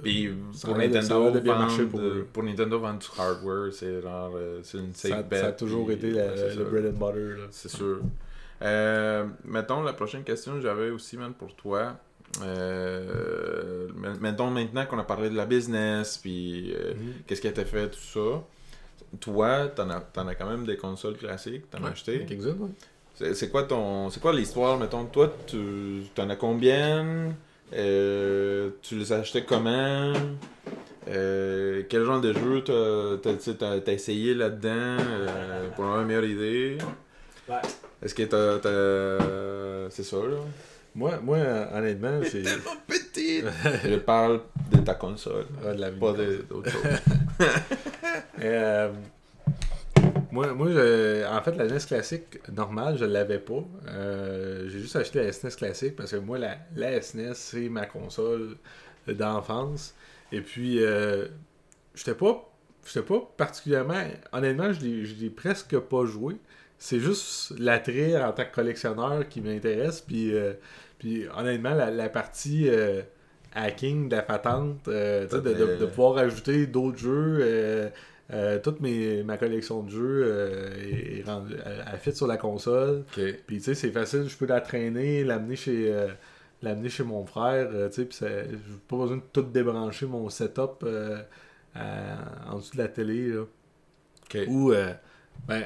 Puis ça pour Nintendo, de bien vendre, pour Nintendo vendre du hardware, c'est genre euh, c'est une safe ça, bet. ça a toujours puis- été la- le bread and butter. C'est sûr. Euh, mettons, la prochaine question que j'avais aussi, man, pour toi. Euh, mettons maintenant qu'on a parlé de la business, puis euh, Mhm. qu'est-ce qui a été fait, tout ça. Toi, t'en as, t'en as quand même des consoles classiques, t'en as Ouais, acheté. ouais. C'est c'est quoi ton, c'est quoi l'histoire, mettons, toi, tu t'en as combien? Euh, Tu les as achetés comment? Euh, Quel genre de jeu t'as essayé là-dedans? Euh, pour avoir une meilleure idée Ouais. Est-ce que t'as, t'as- c'est ça là? Moi, moi, honnêtement, c'est. petit. Je parle de ta console, Ah, de la pas d'autre chose. Moi, moi je- en fait, la NES classique normale, je l'avais pas. Euh, J'ai juste acheté la SNES classique parce que moi, la, la SNES, c'est ma console d'enfance. Et puis, euh, j'étais pas, j'étais pas particulièrement. Honnêtement, je l'ai presque pas joué. C'est juste l'attrait en tant que collectionneur qui m'intéresse. Puis, euh, puis honnêtement, la, la partie euh, hacking de la patente, euh, de- de pouvoir ajouter d'autres jeux. Euh, toute mes, ma collection de jeux euh, est, est rendue- elle, elle fit sur la console. Puis tu sais, c'est facile, je peux la traîner, l'amener chez, euh, l'amener chez mon frère, tu sais, puis j'ai pas besoin de tout débrancher mon setup à- en dessous de la télé, là. Ou, euh, ben,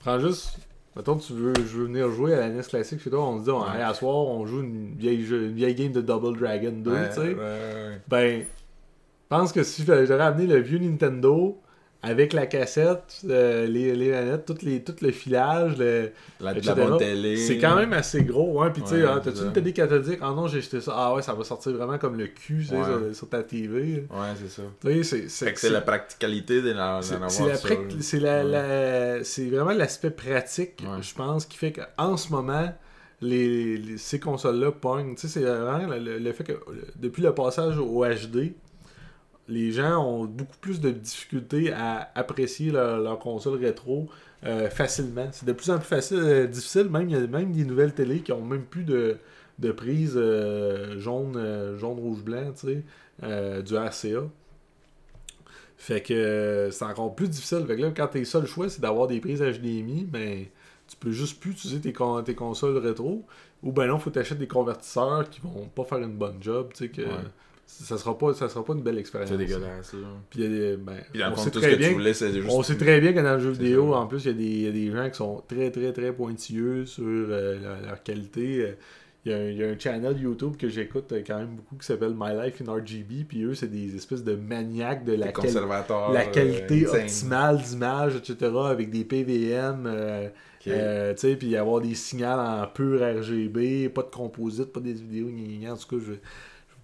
prends juste. Mettons, tu veux, je veux venir jouer à la NES classique chez toi, on se dit, on, Ouais. à soir, on joue une vieille, jeu- une vieille game de Double Dragon 2, Ouais, tu sais. ouais. Ben, je pense que si j'aurais amené le vieux Nintendo avec la cassette, euh, les, les manettes, tout, les, tout le filage, le- La, la etc. bonne télé. c'est quand même assez gros. Hein? Puis tu sais, c'est t'as-tu une télé cathodique? Ah non, j'ai acheté ça. Ah ouais, ça va sortir vraiment comme le cul Ouais. sur, sur ta TV. Ouais, c'est ça. Tu sais, c'est- la practicalité de la- c'est- la la- c'est vraiment l'aspect pratique, je pense, qui fait qu'en ce moment, les, les- ces consoles-là pognent. Tu sais, c'est vraiment le, fait que depuis le passage au HD, les gens ont beaucoup plus de difficultés à apprécier leur, console rétro euh, facilement. C'est de plus en plus euh, difficile. Même des nouvelles télé qui ont même plus de, de prise euh, jaune, jaune, rouge, blanc, du RCA. Fait que c'est encore plus difficile. Fait que là, quand tes seul choix, c'est d'avoir des prises HDMI, ben, tu peux juste plus utiliser tes, con- tes consoles rétro. Ou ben non, faut t'acheter des convertisseurs qui vont pas faire une bonne job, tu que. Ça sera pas ça sera pas une belle expérience. C'est dégueulasse. Puis ben, on sait très que bien tu voulais, juste. on sait très bien que dans le jeu vidéo, en plus, il y, a des- il y a des gens qui sont très, très, très pointilleux sur euh, leur, leur qualité. Il y, a un, il y a un channel YouTube que j'écoute euh, quand même beaucoup qui s'appelle My Life in RGB. Puis eux, c'est des espèces de maniaques de la, quali- la qualité euh, insane. optimale d'image, etc. Avec des PVM. euh, euh, tu sais, puis avoir des signaux en pur RGB, pas de composite, pas des vidéos, gna, gna, en tout cas, je,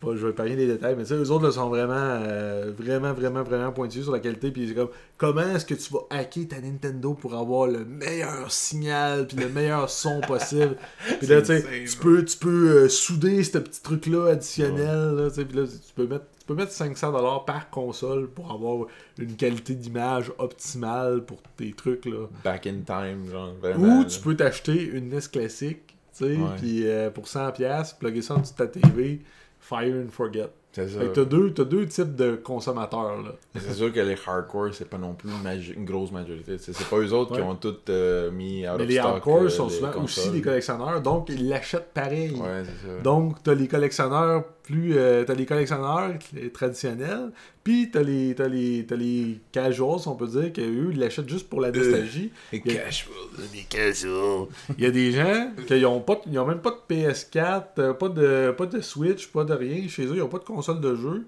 pas, je vais pas rien des détails, mais eux autres là, sont vraiment, euh, vraiment, vraiment, vraiment pointilleux sur la qualité, puis c'est comme, comment est-ce que tu vas hacker ta Nintendo pour avoir le meilleur signal, puis le meilleur son possible, puis là, tu peux, tu peux euh, souder ce petit truc-là additionnel, là, tu sais, puis là, tu peux mettre tu peux mettre 500$ par console pour avoir une qualité d'image optimale pour tes trucs là. Back in time, genre. Vraiment, Ou là. tu peux t'acheter une NES classique, tu sais, Ouais. puis euh, pour 100$, plugger ça en dessous de ta TV, fire and forget. C'est ça. Fait que t'as deux, t'as deux types de consommateurs, là. C'est sûr que les hardcore, c'est pas non plus une, grosse majorité. C'est c'est pas eux autres qui ont tout euh, mis out Mais les stock, hardcore euh, sont souvent aussi des collectionneurs, donc ils l'achètent pareil. Ouais, c'est ça. Donc, t'as les collectionneurs plus. euh, t'as les collectionneurs traditionnels, puis t'as les, t'as les, t'as les casuals, on peut dire, qu'eux, ils l'achètent juste pour la nostalgie. Et il y a- casual. Les casuals. Il y a des gens qui ont, pas, de- ils ont même pas de PS4, euh, pas de, pas de Switch, pas de rien chez eux, ils ont pas de console de jeu.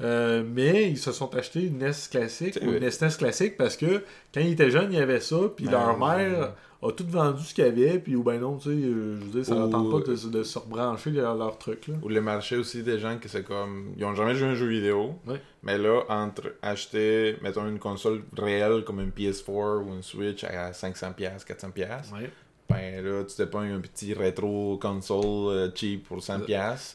Euh, mais ils se sont achetés une NES classique ou une vrai. SNES classique parce que quand ils étaient jeunes, il y avait ça, puis Ben, leur mère a tout vendu ce qu'il y avait, puis ou ben non, tu sais, euh, je veux dire, ça Ou- tente pas de, de se rebrancher leur, leur truc. Là. Ou le marché aussi des gens que c'est comme. Ils ont jamais joué un jeu vidéo. Ouais. Mais là, entre acheter, mettons, une console réelle comme une PS4 ou une Switch à 500$, 400$, Ouais. ben là, tu te pognes un petit rétro console euh, cheap pour 100$.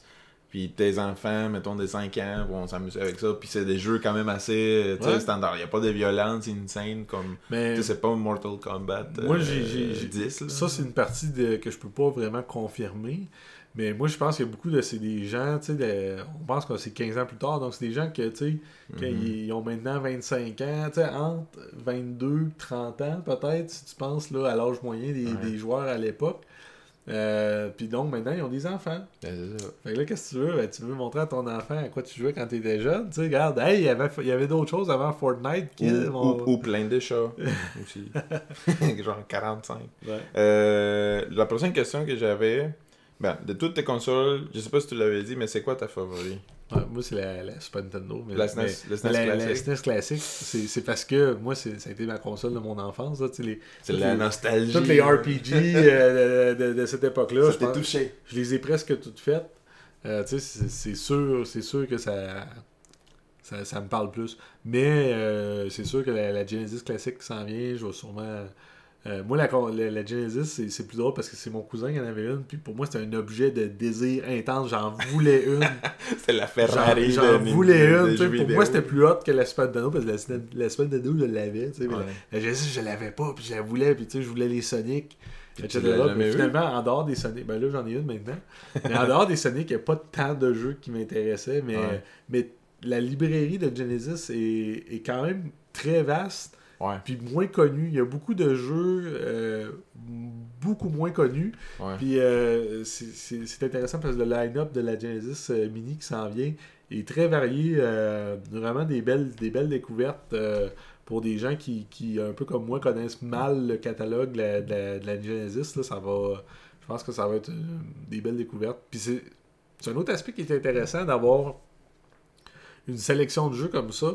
Puis tes enfants, mettons des 5 ans, vont s'amuser avec ça. Puis c'est des jeux quand même assez euh, Ouais. standard. Il n'y a pas de violence insane comme. Mais Tu sais, c'est pas Mortal Kombat. Moi, euh, j'ai- j'ai- j'ai- 10. là. ça, c'est une partie de, que je peux pas vraiment confirmer. Mais moi, je pense qu'il y a beaucoup de c'est des gens, tu sais, de- on pense que c'est 15 ans plus tard, donc c'est des gens que, tu sais, quand Mhm. ils, ils ont maintenant 25 ans, tu sais, entre 22 30 ans peut-être, si tu penses là, à l'âge moyen des, Ouais. des joueurs à l'époque. Euh, Puis donc, maintenant, ils ont des enfants. Ben, ça. Fait que là, qu'est-ce que tu veux? Ben, tu veux montrer à ton enfant à quoi tu jouais quand tu étais jeune? Tu sais, regarde, hey, il y avait, il y avait d'autres choses avant Fortnite. Ou, mon- ou- ou plein de chats aussi. Genre 45. Ouais. Euh, la prochaine question que j'avais, ben, de toutes tes consoles, je sais pas si tu l'avais dit, mais c'est quoi ta favorite? Ouais, moi, c'est la, la Super Nintendo. Mais, La SNES, mais- le SNES la. SNES classique, c'est parce que moi, ça a été ma console de mon enfance. C'est la les- nostalgie. Toutes les RPG euh, de, de- de cette époque-là, Ça je, touché. je les ai presque toutes faites. Euh, c'est sûr, c'est sûr que ça, ça, ça me parle plus. Mais euh, c'est sûr que la, la Genesis classique qui s'en vient, je vais sûrement. Euh, moi, la, la, la Genesis, c'est- plus drôle parce que c'est mon cousin qui en avait une. Puis pour moi, c'était un objet de désir intense. J'en voulais une. C'est la Ferrari. j'en voulais une. pour vidéo. moi, c'était plus hot que la Super Nintendo parce que la, la Super Nintendo, je l'avais. Ouais. La Genesis, je l'avais pas. Puis je la voulais. Puis tu sais, je voulais les Sonic. Puis tu jamais Mais eu? finalement, en dehors des Sonic, ben là j'en ai une maintenant. Mais en dehors des Sonic, il n'y a pas tant de jeux qui m'intéressaient. Mais, Ouais. mais la librairie de Genesis est, est quand même très vaste. Ouais. puis moins connus. Il y a beaucoup de jeux euh, beaucoup moins connus. Ouais. Puis euh, c'est- intéressant parce que le line-up de la Genesis euh, Mini qui s'en vient est très varié. euh, vraiment des belles, des belles découvertes pour des gens qui, qui, un peu comme moi, connaissent mal le catalogue de la, de la- de la Genesis. Là, ça va, je pense que ça va être des belles découvertes. Puis c'est c'est un autre aspect qui est intéressant d'avoir une sélection de jeux comme ça.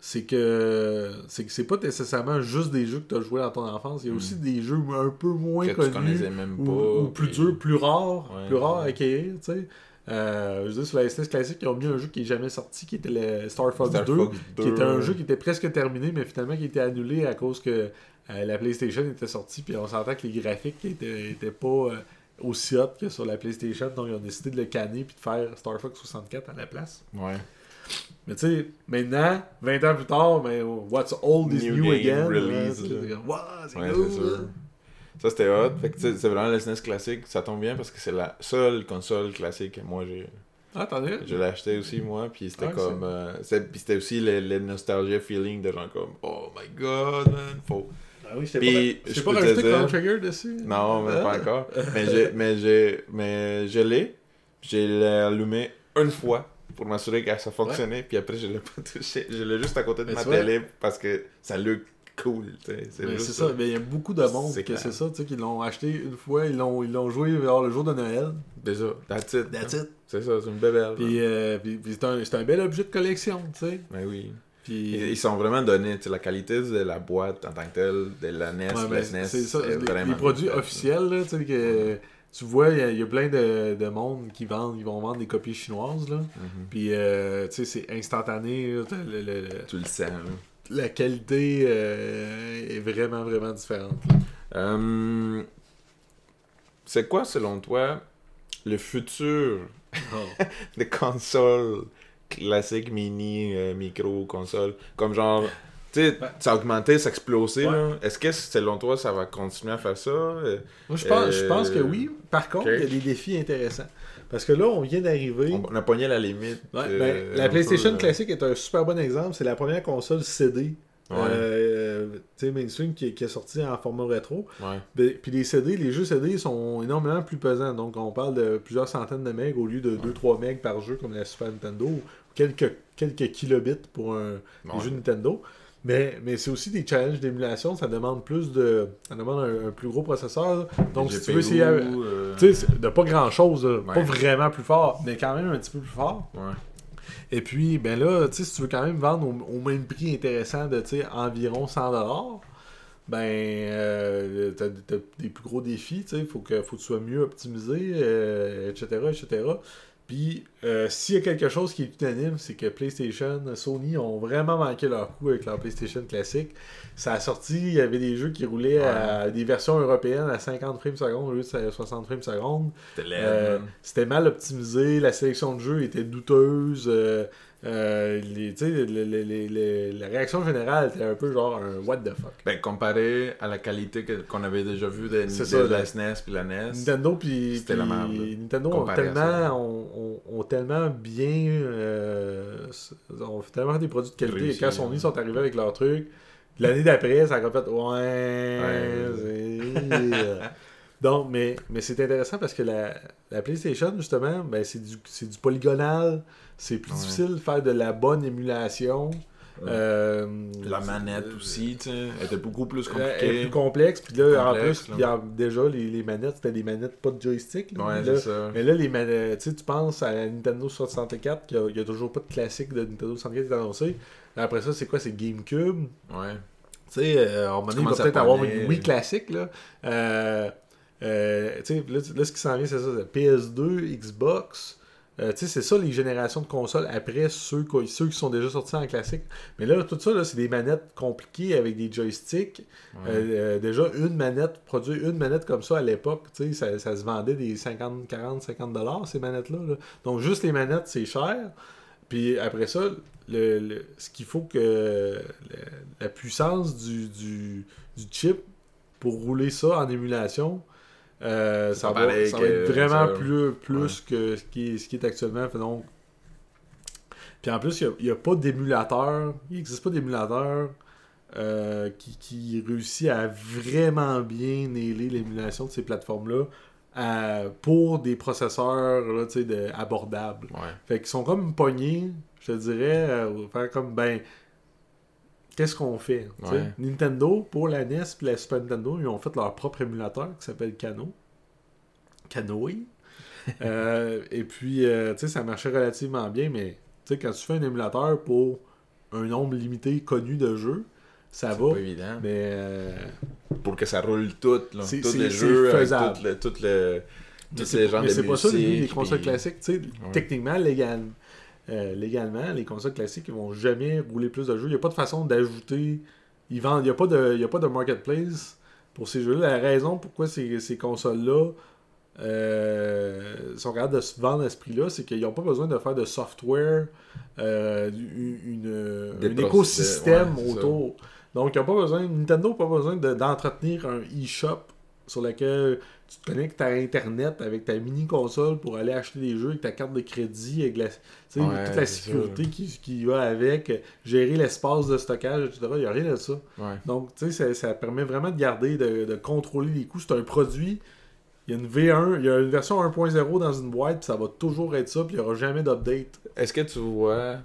C'est que c'est que c'est pas nécessairement juste des jeux que tu as joués dans ton enfance. Il y a Mm. aussi des jeux un peu moins Que tu connus même pas. ou, ou plus puis- dur, plus rare, Ouais. plus rare à acquérir, tu sais. Euh, je veux dire, sur la SNES classique, ils ont mis un jeu qui est jamais sorti, qui était le Star Fox Star 2, Fox qui était 2. un jeu qui était presque terminé, mais finalement qui était annulé à cause que euh, la PlayStation était sortie, puis on s'entend que les graphiques étaient, étaient pas euh, aussi hot que sur la PlayStation, donc ils ont décidé de le canner puis de faire Star Fox 64 à la place. Ouais. Mais tu sais, maintenant, 20 ans plus tard, mais what's old is New new, game again. release, là, c'est comme, Wow, c'est Ouais, cool, c'est sûr. là. Ça, c'était hot. Fait que, c'est vraiment la SNES classique. Ça tombe bien parce que c'est la seule console classique que moi j'ai. Ah, t'en as Je l'ai acheté aussi, moi. Puis c'était Ouais, comme. euh, c'est- puis c'était aussi le, le nostalgia feeling de gens comme Oh my god, man. Faut. Ah oui, je Puis, pas, je je pas rajouté dire- Chrono Trigger dessus? Non, mais pas Ah. encore. Mais mais mais je l'ai. J'ai l'ai allumé une fois pour m'assurer que ça fonctionnait. Puis après, je l'ai pas touché. Je l'ai juste à côté de Mais ma télé parce que ça look cool. C'est ça, mais il y a beaucoup de monde que c'est ça, tu sais, qui l'ont acheté une fois, ils l'ont, ils l'ont joué vers le jour de Noël. Déjà, that's it. That's it. C'est ça, c'est une bébelle. Puis, euh, puis, puis c'est, un, c'est un bel objet de collection, tu sais. Mais oui. Puis, Ils, ils sont vraiment donnés. La qualité de la boîte en tant que telle, de la NES, ouais, de mais la SNES, c'est ça, les, vraiment les produits belle. officiels, là, tu sais, que tu vois, il y a- il y, a plein de, de monde qui vendent, ils vont vendre des copies chinoises, là. Mhm. Puis, euh, tu sais, c'est instantané, là, le- le- le- Tu le sens. la qualité euh, est vraiment, vraiment différente. Euh, c'est quoi, selon toi, le futur Oh. des consoles classiques, mini, euh, micro, consoles Comme genre, tu sais, ça a augmenté, ça a explosé. Ouais. Est-ce que, selon toi, ça va continuer à faire ça? Moi, je pense, je pense que Euh, oui. Par contre, il y a des défis intéressants. Parce que là, on vient d'arriver. On, a pogné la limite. Ouais, euh, ben, la PlayStation peu, classique est un super bon exemple. C'est la première console CD Ouais. euh, tu sais, mainstream qui, qui est sortie en format rétro. Ouais. Ben, Puis les CD, les jeux CD sont énormément plus pesants. Donc on parle de plusieurs centaines de megs au lieu de 2-3 megs par jeu comme la Super Nintendo. Ou quelques, quelques kilobits pour un les jeux Nintendo. Mais, mais c'est aussi des challenges d'émulation. Ça demande plus de. Ça demande un, un plus gros processeur. Donc si tu veux essayer. euh, Tu sais, c'est de pas grand chose, pas vraiment plus fort, mais quand même un petit peu plus fort. ouais. Et puis, ben là, si tu veux quand même vendre au, au même prix intéressant de, environ 100$, ben, euh, t'as, t'as des plus gros défis, tu sais, faut que, faut que tu sois mieux optimisé, euh, etc., etc. Puis, euh, s'il y a quelque chose qui est unanime, c'est que PlayStation, Sony ont vraiment manqué leur coup avec leur PlayStation classique. Ça a sorti, il y avait des jeux qui roulaient à des versions européennes à 50 frames secondes au lieu de 60 frames secondes. C'était Euh, c'était mal optimisé, la sélection de jeu était douteuse. euh, euh, les, tu sais, le- le- le- le- le- la réaction générale était un peu genre un what the fuck. Ben, comparé à la qualité qu'on avait déjà vue de, de ça, la la- SNES puis la NES. Nintendo puis la merde. Nintendo ont tellement, ont, ont- ont tellement bien euh, ont fait tellement des produits de qualité Réussi, et quand Sony ouais. sont arrivés avec leur truc l'année d'après ça a fait ouais, c'est- donc mais, mais c'est intéressant parce que la, la PlayStation justement ben, c'est du, c'est du polygonal c'est plus Ouais. difficile de faire de la bonne émulation Ouais. Euh, La manette aussi, tu sais, elle était beaucoup plus elle est compliquée. plus complexe puis là en plus là. puis en- déjà les, les manettes c'était des manettes pas de joystick là. Ouais, Là, c'est ça. mais là, les man- tu sais, tu penses à la Nintendo 64, qu'il n'y a, toujours pas de classique de Nintendo 64 qui est annoncé. Après ça, c'est quoi? C'est GameCube. Ouais. Tu sais, euh, donné, il va peut-être avoir une Wii classique. Là. Euh, euh, tu sais, là, là, ce qui s'en vient, c'est ça c'est PS2, Xbox. Euh, tu sais, c'est ça les générations de consoles après ceux, ceux qui sont déjà sortis en classique. Mais là, tout ça, là, c'est des manettes compliquées avec des joysticks. Ouais. Euh, euh, déjà, une manette, produire une manette comme ça à l'époque, tu sais, ça, ça se vendait des 50, 40, 50 dollars ces manettes-là. là. Donc, juste les manettes, c'est cher. Puis après ça, le, le- ce qu'il faut que le- la puissance du, du, du chip pour rouler ça en émulation, euh, ça, va, ça être vraiment plus, plus que ce qui, est, ce qui est actuellement. Fait Donc, puis en plus, il n'y a, pas d'émulateur. Il n'existe pas d'émulateur euh, qui, qui réussit à vraiment bien nailer l'émulation de ces plateformes-là pour des processeurs là, de- abordables. Ouais. Fait qu'ils sont comme pognés, je te dirais, euh, faire comme, ben, qu'est-ce qu'on fait? Ouais. Nintendo, pour la NES et la Super Nintendo, ils ont fait leur propre émulateur qui s'appelle Kano. Kanoe. Euh, et puis, euh, tu sais, ça marchait relativement bien, mais tu sais, quand tu fais un émulateur pour un nombre limité connu de jeux, ça va. pas évident. Mais euh, Pour que ça roule tout, là. Tous les jeux, avec faisable. tout le, tout le, Mais c'est les pas- genres mais de c'est pas ça le but des musique, consoles puis- classiques. Tu sais, Techniquement, légal, euh, légalement, les consoles classiques ils vont jamais rouler plus de jeux. Il n'y a pas de façon d'ajouter. Ils vendent. Il n'y a, pas de- il y a pas de marketplace pour ces jeux-là. La raison pourquoi ces, ces consoles-là euh, sont capables de se vendre à ce prix-là, c'est qu'ils n'ont pas besoin de faire de software, euh, une, une- Des un procédés, écosystème ouais, c'est ça. autour. Donc, ils ont pas besoin, Nintendo n'a pas besoin de- d'entretenir un eShop sur lequel tu te connectes à Internet avec ta mini-console pour aller acheter des jeux avec ta carte de crédit, avec la, Ouais, toute la sécurité qui, qui va avec, gérer l'espace de stockage, etc. Il n'y a rien de ça. Ouais. Donc, tu sais, ça, ça permet vraiment de garder, de, de contrôler les coûts. C'est un produit. Il y a une V1, il y a une version 1.0 dans une boîte, puis ça va toujours être ça, puis il n'y aura jamais d'update. Est-ce que tu vois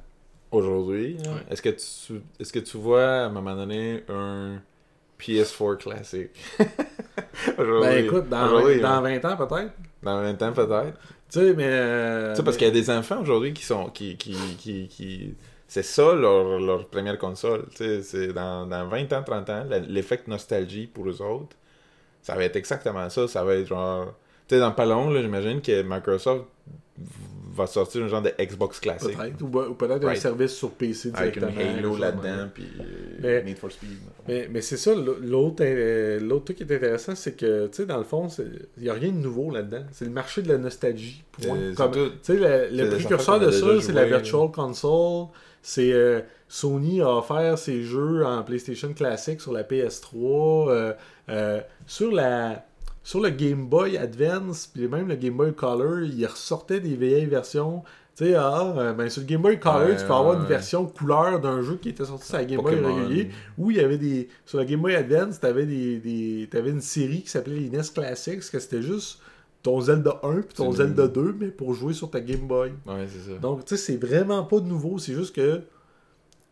aujourd'hui, Ouais. est-ce que tu est-ce que tu vois à un moment donné un PS4 classique. Ben écoute, dans, Aujourd'hui, 20, hein. dans 20 ans peut-être. dans 20 ans peut-être. Tu sais, mais. euh, tu sais parce mais- qu'il y a des enfants aujourd'hui qui sont qui qui qui, qui- c'est ça leur, leur première console, tu sais, c'est dans, dans 20 ans, 30 ans, l'effet nostalgie pour eux autres, ça va être exactement ça, ça va être genre tu sais dans pas long là, j'imagine que Microsoft va sortir un genre de Xbox classique. Peut-être. Ou, ou peut-être un service sur PC Avec une directement. Halo là-dedans, puis euh, Mais- Need for Speed. Mais, mais c'est ça, l'autre euh, l'autre truc qui est intéressant, c'est que, tu sais, dans le fond, il n'y a rien de nouveau là-dedans. C'est le marché de la nostalgie. c'est Comme- sais, le, précurseur de ça, c'est la. Virtual Console. C'est euh, Sony a offert ses jeux en PlayStation classique sur la PS3. euh, euh, sur la sur le Game Boy Advance, puis même le Game Boy Color, il ressortait des vieilles versions. Tu sais, ah, euh, ben, sur le Game Boy Color, Ouais, tu peux avoir une version couleur d'un jeu qui était sorti sur la Game Boy régulier. Où il y avait des. Sur la Game Boy Advance, t'avais des, des t'avais une série qui s'appelait les NES Classics, que c'était juste ton Zelda 1 puis ton Zelda le- 2, mais pour jouer sur ta Game Boy. Ouais, c'est ça. Donc, tu sais, c'est vraiment pas de nouveau. C'est juste que.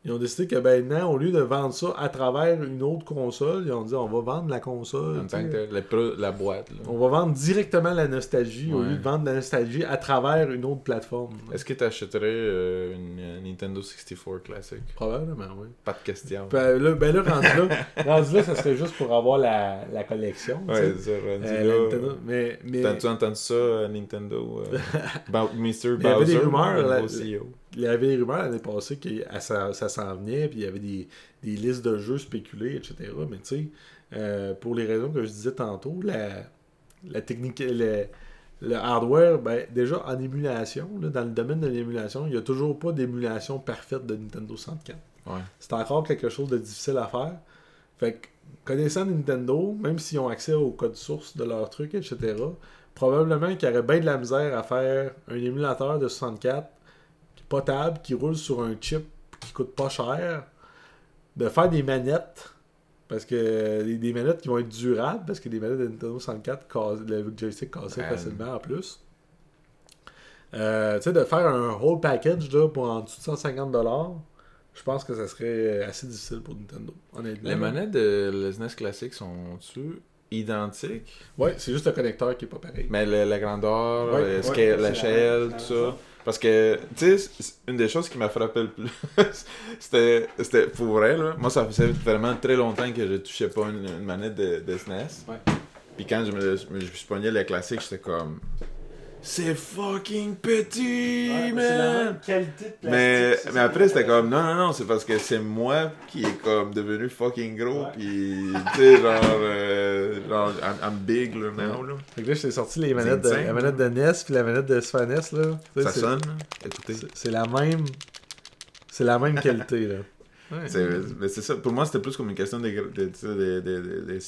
Ils ont décidé que ben maintenant, au lieu de vendre ça à travers une autre console, ils ont dit on va vendre la console. en tant que la, boîte. là. On va vendre directement la nostalgie au lieu de vendre la nostalgie à travers une autre plateforme. Est-ce que tu achèterais euh, une euh, Nintendo 64 classique? Probablement, oui. Pas de question. Ben là, ben là, rendu là, rendu là, ça serait juste pour avoir la, la collection. Ouais, c'est ça, rendu Euh, là. Nintendo, mais, mais T'as-tu entendu ça, Nintendo euh, Mr. Il y avait des Bowser, rumeurs, la- CEO. Il y avait des rumeurs l'année passée que ça, ça s'en venait, puis il y avait des, des listes de jeux spéculés, etc. Mais tu sais, euh, pour les raisons que je disais tantôt, la, la technique, le, le hardware, ben, déjà en émulation, là, dans le domaine de l'émulation, il n'y a toujours pas d'émulation parfaite de Nintendo 64. Ouais. C'est encore quelque chose de difficile à faire. Fait que, connaissant Nintendo, même s'ils ont accès au code source de leur truc, etc., probablement qu'il y aurait bien de la misère à faire un émulateur de 64 qui est potable, qui roule sur un chip qui coûte pas cher, de faire des manettes, parce que des, des manettes qui vont être durables, parce que des manettes de Nintendo 64, cassent- le joystick cassait facilement en plus. Euh, tu sais, de faire un whole package là, pour en dessous de 150$, je pense que ça serait assez difficile pour Nintendo, honnêtement. Les manettes de SNES classique sont-tu identiques Ouais, c'est juste le connecteur qui est pas pareil. Mais le- la grandeur, Ouais, le scale- la l'échelle, tout ça. Parce que, tu sais, une des choses qui m'a frappé le plus, c'était, c'était pour vrai, là. Moi, ça faisait vraiment très longtemps que je touchais pas une, une manette de, de SNES. Ouais. Puis quand je me, je je me suis pogné le classique, j'étais comme. C'est fucking petit, man! qualité de Mais, mais après, c'était comme, non, non, non, c'est parce que c'est moi qui est comme devenu fucking gros, Ouais. puis, tu sais, genre, euh, genre, I'm, I'm big, là, now, là. Fait que là, je t'ai sorti les manettes de, la manette de NES puis la manette de Super NES, là. Ça c'est- sonne, là. Écoutez. c'est- C'est la même... C'est la même qualité, là. Ouais. C'est, mais c'est ça. Pour moi, c'était plus comme une question de- de- tu sais, de- de-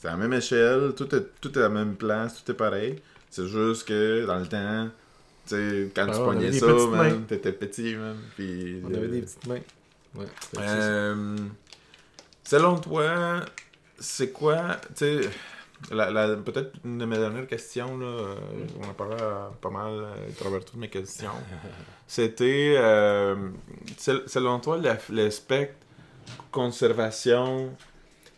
C'est la même échelle, tout est, tout est à la même place, tout est pareil. C'est juste que dans le temps, tu sais, quand tu on pognais ça, mains. t'étais petit, man. Puis, On avait euh, des petites mains. Ouais. Euh, selon toi, c'est quoi, tu sais, la, la- peut-être une de mes dernières questions, là, euh, on a parlé euh, pas mal euh, à travers toutes mes questions, c'était, euh, sel- selon toi, le- l'aspect conservation, tu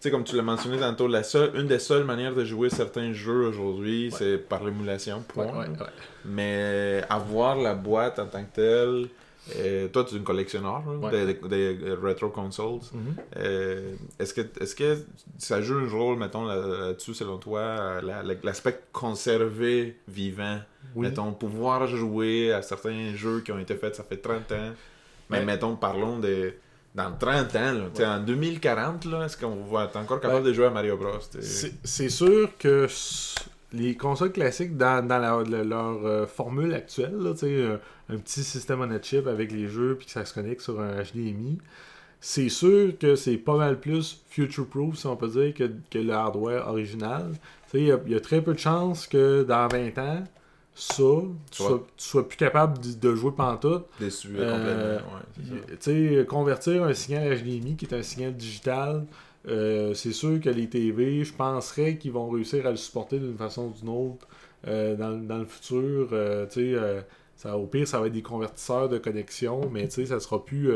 sais, comme tu l'as mentionné tantôt, la seule, une des seules manières de jouer certains jeux aujourd'hui, c'est par l'émulation, point. Ouais, ouais, ouais. Mais avoir la boîte en tant que telle, euh, toi tu es un collectionneur hein, des, retro consoles. Mhm. Euh, est-ce que est-ce que ça joue un rôle, mettons, là- là-dessus, selon toi, euh, la- l'aspect conservé vivant, Oui. mettons, pouvoir jouer à certains jeux qui ont été faits, ça fait 30 ans, mais Ouais. mettons, parlons de dans 30 ans, là, Ouais. en 2040, là, est-ce qu'on va être encore capable de jouer à Mario Bros? C'est sûr que les consoles classiques, dans, dans la- leur euh, formule actuelle, là, euh, un petit système on a chip avec les jeux puis que ça se connecte sur un HDMI, c'est sûr que c'est pas mal plus future-proof, si on peut dire, que, que le hardware original. Il y, y a très peu de chances que dans 20 ans, ça, tu sois, tu sois plus capable de, de jouer pantoute. Déçu Euh, complètement, ouais. Tu convertir un signal HDMI qui est un signal digital, euh, c'est sûr que les TV, je penserais qu'ils vont réussir à le supporter d'une façon ou d'une autre euh, dans, dans le futur. tu sais, ça, au pire, ça va être des convertisseurs de connexion, mais tu sais, ça sera plus.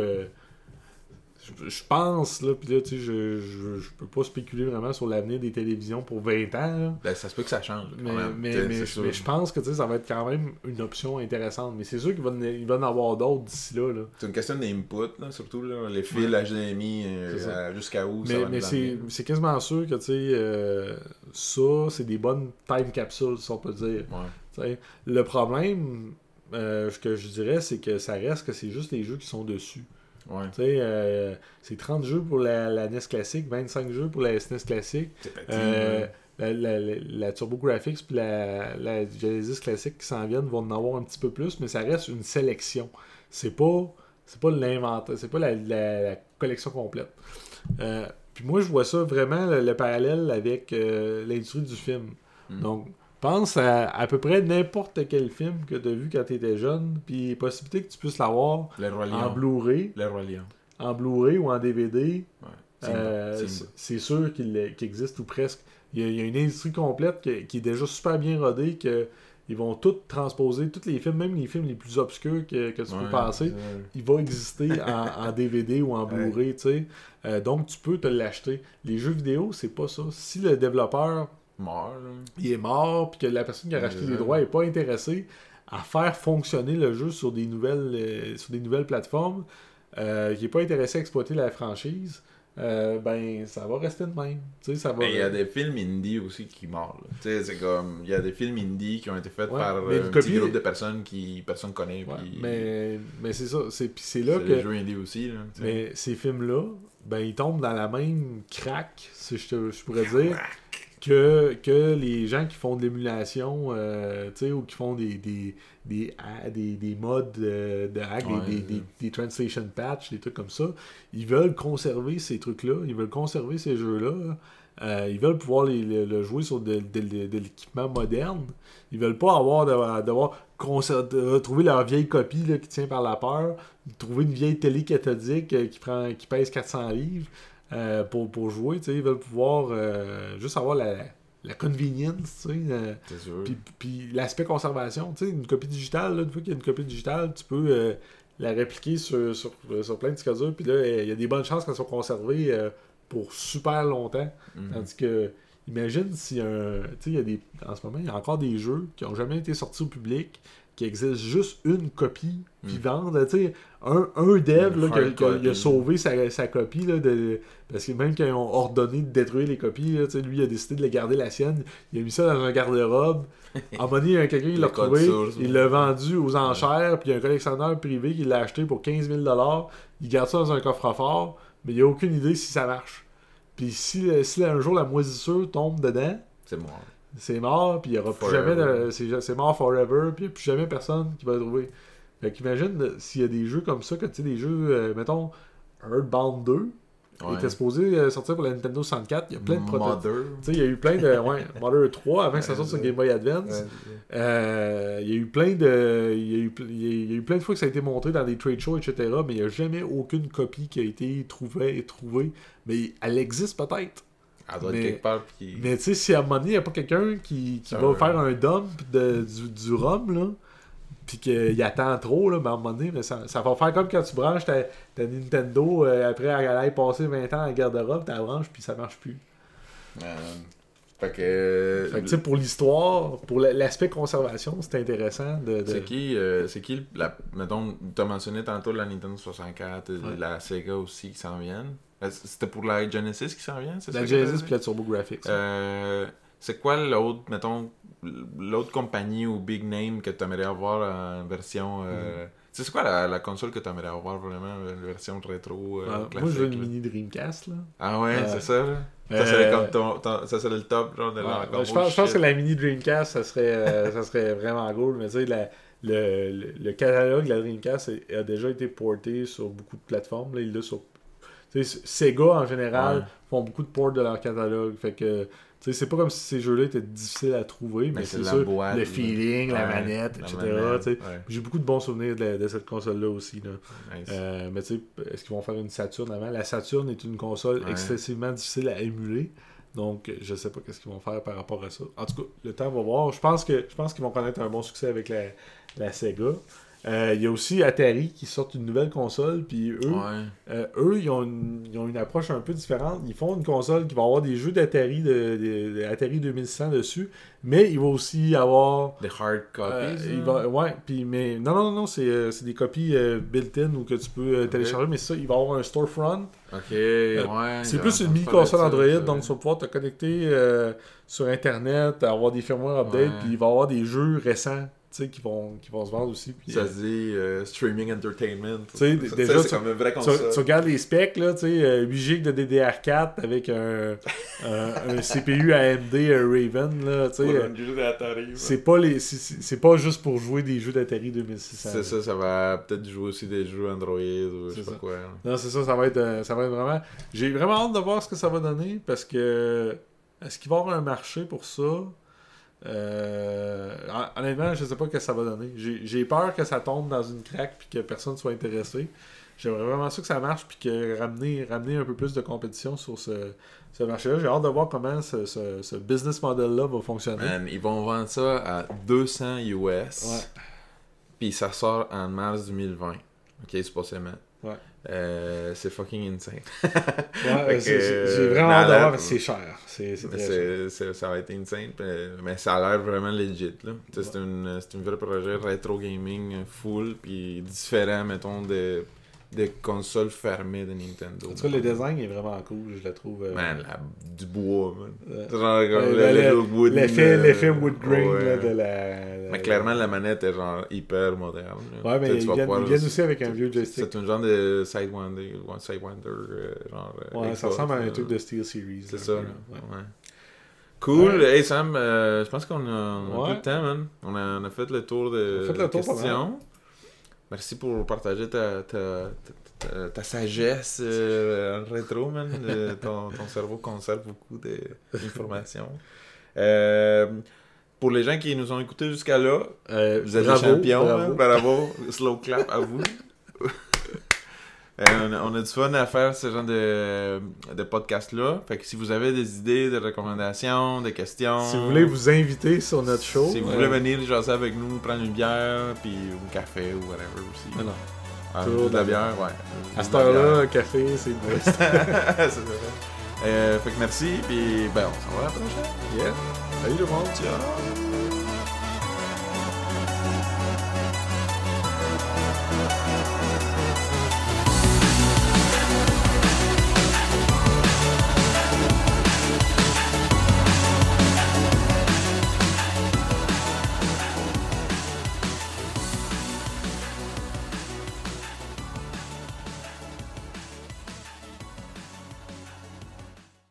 Euh, je, je pense, là, puis là, tu sais, je, je, je peux pas spéculer vraiment sur l'avenir des télévisions pour 20 ans, là. Ben, ça se peut que ça change. Mais, mais, mais, je- sûr. mais je pense que tu sais, ça va être quand même une option intéressante. Mais c'est sûr qu'il va, en- il va en avoir d'autres d'ici là. là. C'est une question d'input, là, surtout là, les fils HDMI euh, à- jusqu'à où ça Mais, va mais c'est quasiment sûr que tu sais, euh, ça, c'est des bonnes time capsules, si on peut dire. Ouais. Le problème, euh, ce que je dirais, c'est que ça reste que c'est juste les jeux qui sont dessus. Ouais. Euh, c'est 30 jeux pour la, la NES classique, 25 jeux pour la SNES classique. Euh, la, la, la, la TurboGrafx puis la, la Genesis classique qui s'en viennent vont en avoir un petit peu plus, mais ça reste une sélection. C'est pas c'est pas l'inventaire, c'est pas la, collection complète. Euh, puis moi je vois ça vraiment le, le parallèle avec l'industrie du film. Mm. Donc pense à à peu près n'importe quel film que tu as vu quand tu étais jeune, puis possibilité que tu puisses l'avoir en. Blu-ray, Le Roi Lion. en Blu-ray ou en DVD, Ouais. euh, c'est sûr qu'il existe ou presque. Il y, a, il y a une industrie complète que- qui est déjà super bien rodée, que ils vont tout transposer, tous les films, même les films les plus obscurs que, que tu Ouais, peux c'est- il va exister en, en DVD ou en Ouais. Blu-ray, tu sais. Euh, donc tu peux te l'acheter. Les jeux vidéo, c'est pas ça. Si le développeur Mort, là. il est mort, puis que la personne qui a racheté les ça. droits n'est pas intéressée à faire fonctionner le jeu sur des nouvelles, euh, sur des nouvelles plateformes, euh, qui n'est pas intéressé à exploiter la franchise, euh, ben ça va rester de même. Tu sais, ça va. Mais il y a des films indie aussi qui meurent. là. Tu sais, c'est comme. Il y a des films indie qui ont été faits Ouais, par euh, un petit groupe de personnes qui personne connaît. Ouais, puis mais mais c'est ça. C'est, puis c'est là que. jeux indie aussi. Là. Mais ces films-là, ben ils tombent dans la même craque, si je, te- je pourrais dire, que, que les gens qui font de l'émulation, euh, ou qui font des, des, des, des, des modes euh, de hack, des- Ouais, des, des, translation patch, des trucs comme ça. Ils veulent conserver ces trucs-là, ils veulent conserver ces jeux-là. Euh, ils veulent pouvoir les, le, le jouer sur de, de- de- de l'équipement moderne. Ils veulent pas avoir de retrouver leur vieille copie là, qui tient par la peur, trouver une vieille télé cathodique qui prend qui pèse 400 livres euh, pour, pour jouer. Ils veulent pouvoir euh, juste avoir la, la convenience. euh, puis, puis l'aspect conservation, une copie digitale, là, une fois qu'il y a une copie digitale, tu peux euh, la répliquer sur, sur, sur plein de disques durs, puis là, il y a des bonnes chances qu'elle soit conservée euh, pour super longtemps. Mhm. Tandis que, imagine si un. Tu sais, il y a des. En ce moment, il y a encore des jeux qui n'ont jamais été sortis au public, qui existent juste une copie Mm. vivante. là, Tu sais, un, un dev là, qui, a, qui sauvé sa, sa copie, là, de, parce que même quand ils ont ordonné de détruire les copies, là, lui, il a décidé de les garder la sienne. Il a mis ça dans un garde-robe. À un moment donné, quelqu'un qui l'a retrouvé, il l'a vendu aux enchères, puis il y a un collectionneur privé qui l'a acheté pour 15 000 Il garde ça dans un coffre-fort, mais il a aucune idée si ça marche. Puis si, si un jour la moisissure tombe dedans, C'est mort. C'est mort, puis il n'y aura plus Forever. jamais de. C'est c'est mort forever, puis il n'y a plus jamais personne qui va le trouver. Fait qu'imagine euh, s'il y a des jeux comme ça, que tu sais, des jeux, euh, mettons, Earthbound 2, Ouais. était supposé euh, sortir pour la Nintendo 64. Il y a plein de prototypes. Mother. Tu sais, il y a eu plein de. Ouais, Mother 3 avant que ça sorte sur Game Boy Advance. Euh, il y a eu plein de. Il y a eu, il y a- il y a eu plein de fois que ça a été montré dans des trade shows, etc. Mais il n'y a jamais aucune copie qui a été trouvée. trouvée. Mais elle existe peut-être. Elle doit être Mais- quelque part. Puis... Mais tu sais, si à un moment donné, il n'y a pas quelqu'un qui, qui va faire un dump de, du, du rhum, là, puis qu'il attend trop, là, ben à un moment donné, mais ça, ça va faire comme quand tu branches ta, ta Nintendo euh, après elle a passé 20 ans à la garde-robe, tu la branches, puis ça marche plus. Euh, fait que. Fait que, tu sais, pour l'histoire, pour la- l'aspect conservation, c'est intéressant de. de- C'est qui, euh, c'est qui, la, mettons, t'as mentionné tantôt la Nintendo 64, euh, Ouais. la Sega aussi qui s'en viennent. Euh, C'était pour la Genesis qui s'en vient, c'est ça? La Genesis puis la Turbo Graphics. Euh, c'est quoi l'autre, mettons, l'autre compagnie ou big name que tu aimerais avoir en version. euh, Mm. sais, C'est quoi la, la console que tu aimerais avoir vraiment, une version rétro euh, Ouais, moi, classique? je veux une là? mini Dreamcast, là. Ah ouais, c'est ça, là? euh, Ça serait comme ton, ton- ça serait le top, genre, de Ouais, la je, pense, je pense que la mini Dreamcast, ça serait, euh, ça serait vraiment cool. Mais tu sais, la- le, le, le catalogue de la Dreamcast a, a déjà été porté sur beaucoup de plateformes. Là, il l'a sur... Sega, en général, Ouais. font beaucoup de ports de leur catalogue. Fait que, c'est pas comme si ces jeux-là étaient difficiles à trouver, mais, Mais c'est sûr, boîte, le feeling, la manette, la etc. ouais, J'ai beaucoup de bons souvenirs de, la- de cette console-là aussi. Là. nice. Euh, mais tu sais, est-ce qu'ils vont faire une Saturn avant? La Saturn est une console Ouais. excessivement difficile à émuler. Donc, je sais pas qu'est-ce qu'ils vont faire par rapport à ça. En tout cas, le temps va voir. Je pense que je pense qu'ils vont connaître un bon succès avec la, la Sega. Euh, Il y a aussi Atari qui sortent une nouvelle console, puis eux, Ouais. euh, eux ils, ont une, ils ont une approche un peu différente. Ils font une console qui va avoir des jeux d'Atari de, de- de Atari 2100 dessus, mais il va aussi avoir Des hard copies. euh, il va, ouais, puis mais non non non, non c'est euh, des copies euh, built-in ou que tu peux télécharger mais ça il va avoir un storefront. Ok, ouais. C'est plus une entendu mini parler de console ça, Android ça. donc tu vas pouvoir te connecter sur internet, avoir des firmware updates puis il va avoir des jeux récents, qui vont qui vont se vendre aussi puis Ça euh, se dit euh, streaming entertainment. Tu déjà, tu- comme regardes les specs, là, tu sais, euh, 8 GB de DDR4 avec un, un, un CPU AMD euh, Raven, là, un c'est pas, les, pas juste pour jouer des jeux d'Atari 2600. C'est ça, ça va peut-être jouer aussi des jeux Android ou je sais pas quoi. là. Non, c'est ça, ça va être, ça va être vraiment. J'ai vraiment hâte de voir ce que ça va donner parce que est-ce qu'il va y avoir un marché pour ça? Euh, hon- Honnêtement, je sais pas ce que ça va donner. J'ai peur que ça tombe dans une craque puis que personne soit intéressé. J'aimerais vraiment ça que ça marche puis que ramener, ramener un peu plus de compétition sur ce, ce marché-là. J'ai hâte de voir comment ce, ce- ce business model-là va fonctionner. Man, ils vont vendre ça à 200 US. Puis ça sort en mars 2020. Ok, supposément. Ouais. Euh, c'est fucking insane. Ouais, J'ai vraiment hâte de malade. voir parce que c'est cher. C'est cher. ça va être insane. Mais ça a l'air vraiment legit. Là. C'est, une, c'est un vrai projet rétro gaming full. Puis différent, mettons, de, des consoles fermées de Nintendo. En tout cas, le design est vraiment cool, je le trouve. euh, Man, la- du bois, man. euh, L'effet, l'effet wood grain ouais. là, de la. la- Mais clairement, la manette est genre hyper moderne. là. Ouais, mais ils viennent, ils viennent aussi avec un vieux joystick. C'est un genre de Sidewinder, Sidewinder euh, genre. euh, Ouais, ça ressemble à un truc de Steel Series. C'est ça. un là. peu, là. Ouais. Ouais. Cool. Hey Sam, euh, je pense qu'on a, Ouais. peu de temps, man. On a, on a fait le tour de On a fait le tour pas mal. Merci pour partager ta, ta, ta, sagesse euh, en rétro, man. Euh, ton, ton cerveau conserve beaucoup d'informations. Euh, pour les gens qui nous ont écoutés jusqu'à là, Euh, vous êtes bravo, des champions, bravo. man. Bravo. Slow clap à vous. Euh, on, a, on a du fun à faire ce genre de, de podcast-là. Fait que si vous avez des idées, des recommandations, des questions. Si vous voulez vous inviter sur notre show. Si vous voulez venir jaser avec nous, prendre une bière, puis un café ou whatever aussi. Non, non. Ah, toujours de la bière, ouais. À cette heure-là, un café, c'est le best. C'est vrai. Euh, fait que merci, puis ben, on s'en va à la prochaine. yeah. Salut tout le monde. Ciao!